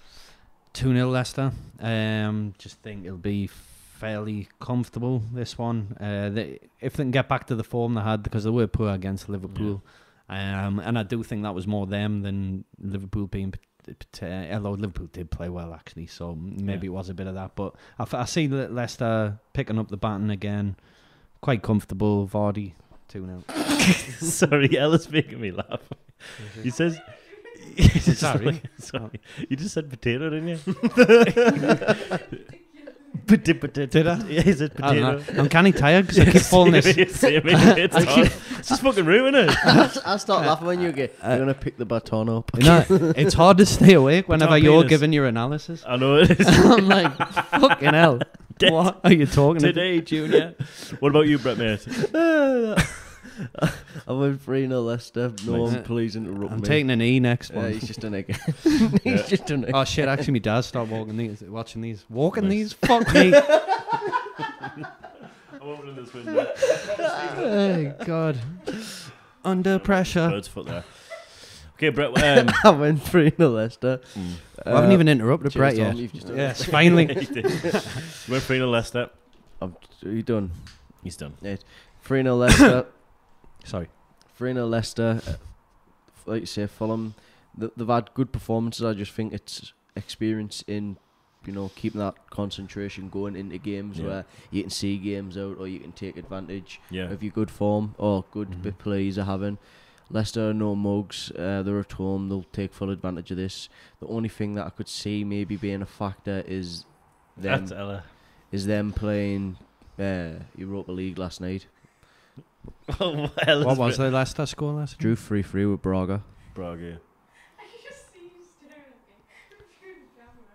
Speaker 4: 2 0 Leicester. Um, just think it'll be fairly comfortable, this one. Uh, they, if they can get back to the form they had, because they were poor against Liverpool. Um, and I do think that was more them than Liverpool being. Uh, Although Liverpool did play well, actually, so maybe
Speaker 2: Yeah.
Speaker 4: it was a bit of that. But I see Le- Leicester picking up the baton again, quite comfortable. Vardy, 2 0.
Speaker 2: Sorry, Ella's making me laugh. He says.
Speaker 4: Sorry.
Speaker 2: sorry. You just said potato, didn't you? Pota- potato.
Speaker 4: Did I?
Speaker 2: Yeah, he said
Speaker 4: I don't know.
Speaker 2: potato.
Speaker 4: I'm kind of tired because I keep falling this.
Speaker 2: It's, it's just fucking ruining it.
Speaker 3: I start laughing when you get.
Speaker 4: Uh,
Speaker 3: You're gonna pick the baton up.
Speaker 4: You know, it's hard to stay awake whenever you're
Speaker 2: penis.
Speaker 4: giving your analysis.
Speaker 2: I know it is.
Speaker 4: I'm like, fucking hell.
Speaker 2: Dead.
Speaker 4: What are you talking about?
Speaker 2: Today, Junior. What about you, Brett, mate?
Speaker 3: I went 3 0 Leicester. No
Speaker 4: Nice.
Speaker 3: one please interrupt me.
Speaker 4: I'm
Speaker 3: me.
Speaker 4: taking an E next one.
Speaker 3: he's just done it again.
Speaker 2: Yeah.
Speaker 3: he's just done it.
Speaker 4: oh shit! Actually, my dad started walking these, watching these, walking
Speaker 2: Nice.
Speaker 4: these. Fuck me!
Speaker 2: I'm opening this window.
Speaker 4: oh god! Under pressure.
Speaker 2: Bird's foot there. Okay, Brett. Um,
Speaker 3: I went 3 0 Leicester.
Speaker 2: mm.
Speaker 4: I haven't even interrupted
Speaker 3: cheers,
Speaker 4: Brett
Speaker 3: Tom,
Speaker 4: yet.
Speaker 3: you've just done
Speaker 4: Yes, finally.
Speaker 2: he did. We're 3 0 Leicester.
Speaker 3: I'm, are you done?
Speaker 2: He's done.
Speaker 3: 3 0 Leicester.
Speaker 4: Sorry.
Speaker 3: 3 0 Leicester. uh, Like you say, Fulham. th- They've had good performances. I just think it's experience in, you know, keeping that concentration going into games
Speaker 2: Yeah.
Speaker 3: where you can see games out or you can take advantage
Speaker 2: Yeah.
Speaker 3: of your good form or good
Speaker 4: Mhm.
Speaker 3: bit plays are having. Leicester are no mugs. Uh, they're at home. They'll take full advantage of this. The only thing that I could see maybe being a factor is them is them playing uh, Europa League last night.
Speaker 2: Oh, Ella's
Speaker 4: What was
Speaker 2: bit-
Speaker 4: the Leicester score last?
Speaker 3: Drew three three with Braga.
Speaker 2: Braga.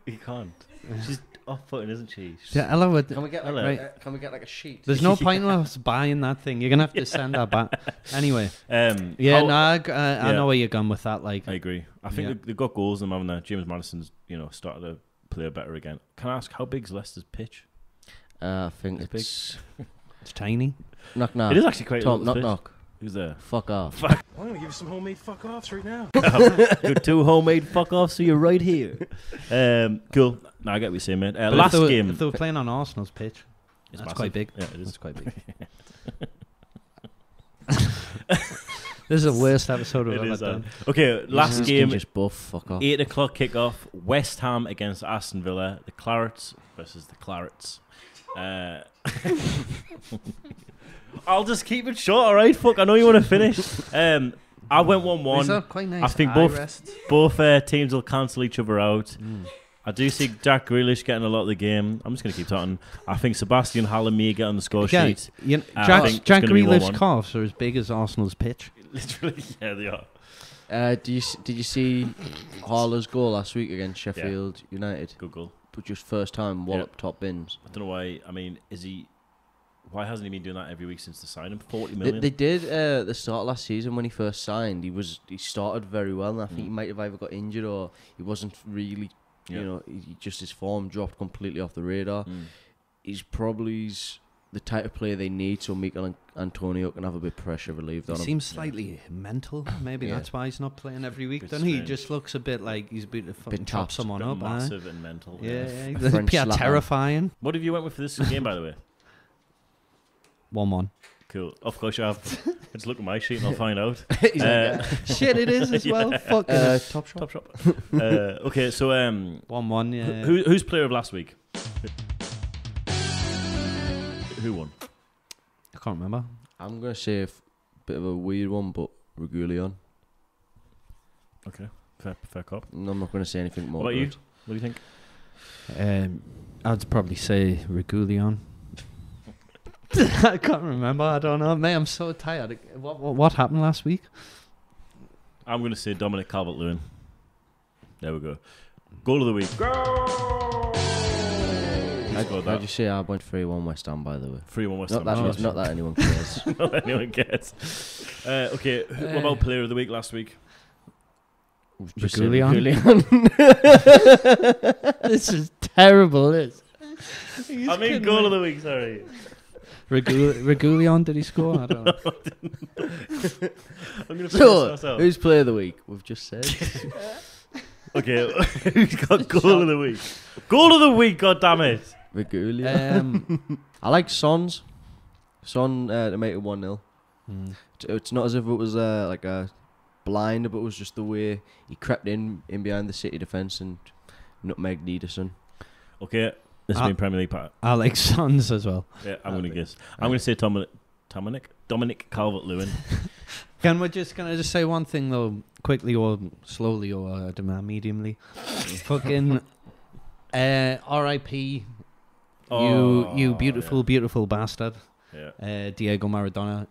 Speaker 2: He can't. She's off-putting, isn't she?
Speaker 4: Yeah, Ella would.
Speaker 3: Can we get like,
Speaker 2: Hello.
Speaker 3: right. uh, can we get like a sheet?
Speaker 4: There's no point in us buying that thing. You're gonna have to send that back. Anyway,
Speaker 2: Um,
Speaker 4: yeah, no, I, g- uh, I know where you're going with that. Like,
Speaker 2: I agree. I think
Speaker 4: Yeah.
Speaker 2: they- they've got goals in them, haven't they? James Maddison's, you know, started to play better again. Can I ask how big's Leicester's pitch?
Speaker 3: Uh, I think
Speaker 2: It's big.
Speaker 3: it's
Speaker 4: it's tiny.
Speaker 3: knock knock.
Speaker 2: it is actually quite a
Speaker 3: Tom,
Speaker 2: little
Speaker 3: knock
Speaker 2: pitch.
Speaker 3: knock.
Speaker 2: Who's there?
Speaker 3: Fuck off.
Speaker 5: I'm gonna give you some homemade fuck offs right now.
Speaker 2: Good two homemade fuck offs, so you're right here. Um, cool. No, I get what you're saying, man. Uh,
Speaker 4: But
Speaker 2: last
Speaker 4: if they were,
Speaker 2: game.
Speaker 4: if they were playing on Arsenal's pitch,
Speaker 2: It's
Speaker 4: that's
Speaker 2: massive.
Speaker 4: quite big.
Speaker 2: Yeah, it is.
Speaker 4: That's quite big. this is the worst episode we've
Speaker 2: It
Speaker 4: ever
Speaker 2: is, uh,
Speaker 4: done.
Speaker 2: Okay, last
Speaker 3: You
Speaker 2: game.
Speaker 3: can just both fuck off.
Speaker 2: Eight o'clock kickoff. West Ham against Aston Villa. The Clarets versus the Clarets. Uh, I'll just keep it short, all right? Fuck, I know you want to finish. Um, I went one-one.
Speaker 4: quite nice.
Speaker 2: I think both-
Speaker 4: rests.
Speaker 2: Both uh, teams will cancel each other out.
Speaker 4: Mm.
Speaker 2: I do see Jack Grealish getting a lot of the game. I'm just going to keep talking. I think Sebastian Haller may get on the score
Speaker 4: Yeah,
Speaker 2: sheet.
Speaker 4: you know,
Speaker 2: I
Speaker 4: Jack,
Speaker 2: think it's
Speaker 4: Jack
Speaker 2: gonna be
Speaker 4: Grealish's
Speaker 2: 1-1.
Speaker 4: calves are as big as Arsenal's pitch.
Speaker 2: Literally, yeah, they are.
Speaker 3: Uh, do you s- did you see Haller's goal last week against Sheffield United?
Speaker 2: Good goal.
Speaker 3: But just first time wallop top bins.
Speaker 2: I don't know why. I mean, is he? Why hasn't he been doing that every week since the signing? Forty
Speaker 3: They, they did uh, at the start last season when he first signed. He was he started very well, and I think
Speaker 2: Mm.
Speaker 3: he might have either got injured or he wasn't really.
Speaker 2: Yeah.
Speaker 3: You know, he, just his form dropped completely off the radar.
Speaker 2: Mm.
Speaker 3: He's probably the type of player they need, so Mikel An- Antonio can have a bit of pressure relieved
Speaker 4: He
Speaker 3: on him.
Speaker 4: seems slightly mental. Maybe
Speaker 3: Yeah.
Speaker 4: that's why he's not playing every week.
Speaker 2: Bit
Speaker 4: Then he
Speaker 2: strange.
Speaker 4: just looks a bit like he's been to fucking chop
Speaker 3: tapped.
Speaker 4: someone
Speaker 2: Bit
Speaker 4: up. aye.
Speaker 2: massive and mental.
Speaker 4: Yeah,
Speaker 3: A
Speaker 4: yeah.
Speaker 3: French
Speaker 4: yeah terrifying.
Speaker 2: What have you went with for this game, by the way?
Speaker 4: One-one.
Speaker 2: Cool. Of course you have. Just look at my sheet and I'll find out. Uh,
Speaker 4: Shit, it is as well. Fuck
Speaker 3: uh, uh, top shot.
Speaker 2: Top shop. uh, okay, so um,
Speaker 4: One-one. Yeah.
Speaker 2: who, who's player of last week? Who won?
Speaker 4: I can't remember.
Speaker 3: I'm gonna say a f- bit of a weird one, but Reguilón.
Speaker 2: Okay, fair, fair cop.
Speaker 3: No, I'm not gonna say anything more.
Speaker 2: What about
Speaker 3: to
Speaker 2: you? What do you think?
Speaker 4: Um, I'd probably say Reguilón. I can't remember. I don't know. Mate, I'm so tired. What, what, what happened last week?
Speaker 2: I'm going to say Dominic Calvert-Lewin. There we go. Goal of the week. Go! Who
Speaker 3: I'd,
Speaker 2: scored
Speaker 3: I'd
Speaker 2: that?
Speaker 3: just say I went 3 1 West Ham, by the way.
Speaker 2: Three one West
Speaker 3: Not
Speaker 2: Ham.
Speaker 3: that, not that anyone cares.
Speaker 2: Not that anyone gets. Uh, okay, who, what about player of the week last week?
Speaker 3: Just say
Speaker 4: Reguilón?
Speaker 3: Reguilón.
Speaker 4: this is terrible. This.
Speaker 2: I mean, goal of the week. Sorry.
Speaker 4: Regul- Reguilón, did he score? I don't know.
Speaker 2: I'm going to
Speaker 3: so,
Speaker 2: myself.
Speaker 3: who's player of the week? We've just said.
Speaker 2: Okay, who's got goal of the week? Goal of the week. God damn it!
Speaker 3: Reguilón.
Speaker 4: Um,
Speaker 3: I like Sons. Son uh, to make it 1 0.
Speaker 4: hmm.
Speaker 3: It's not as if it was uh, like a blind, but it was just the way he crept in in behind the City defence and nutmegged Ederson.
Speaker 2: Okay, this has been Premier League part.
Speaker 4: I like Sons as well.
Speaker 2: Yeah, I'm going to guess. I'm going to say Dominic. Dominic. Dominic Calvert-Lewin.
Speaker 4: Can we just can I just say one thing though, quickly or slowly or uh, I don't know, mediumly? Fucking uh, R.I.P. you you
Speaker 2: Oh,
Speaker 4: beautiful beautiful bastard,
Speaker 2: Yeah.
Speaker 4: uh, Diego Maradona.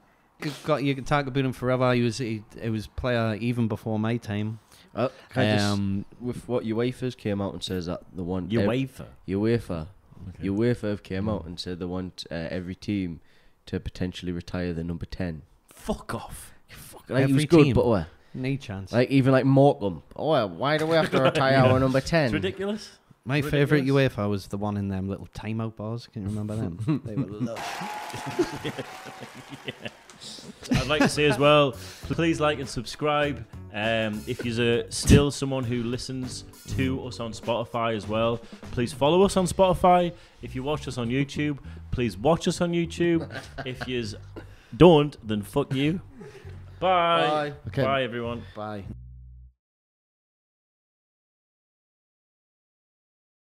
Speaker 4: Got you can talk about him forever. He was he, he was player even before my time.
Speaker 3: Uh, can I just-
Speaker 4: Um,
Speaker 3: with what UEFA's came out and says that the one
Speaker 2: You
Speaker 3: ev-
Speaker 2: wafer.
Speaker 3: UEFA
Speaker 2: Okay.
Speaker 3: UEFA have came out and said they want uh, every team to potentially retire the number ten.
Speaker 2: Fuck off.
Speaker 3: Fuck, like he was
Speaker 4: Every
Speaker 3: good,
Speaker 4: team.
Speaker 3: but what?
Speaker 4: no chance.
Speaker 3: Like even like Morecambe. Oh, well, why do we have to retire
Speaker 2: Yeah.
Speaker 3: our number
Speaker 2: It's
Speaker 3: ten?
Speaker 2: ridiculous.
Speaker 4: My favourite
Speaker 2: ridiculous.
Speaker 4: UEFA was the one in them little timeout bars. Can you remember them? they were lush.
Speaker 2: I'd like to say as well, please like and subscribe. Um, if you're still someone who listens to us on Spotify as well, please follow us on Spotify. If you watch us on YouTube, please watch us on YouTube. if you don't, then fuck you. Bye.
Speaker 3: Bye.
Speaker 4: Okay.
Speaker 2: Bye, everyone.
Speaker 4: Bye.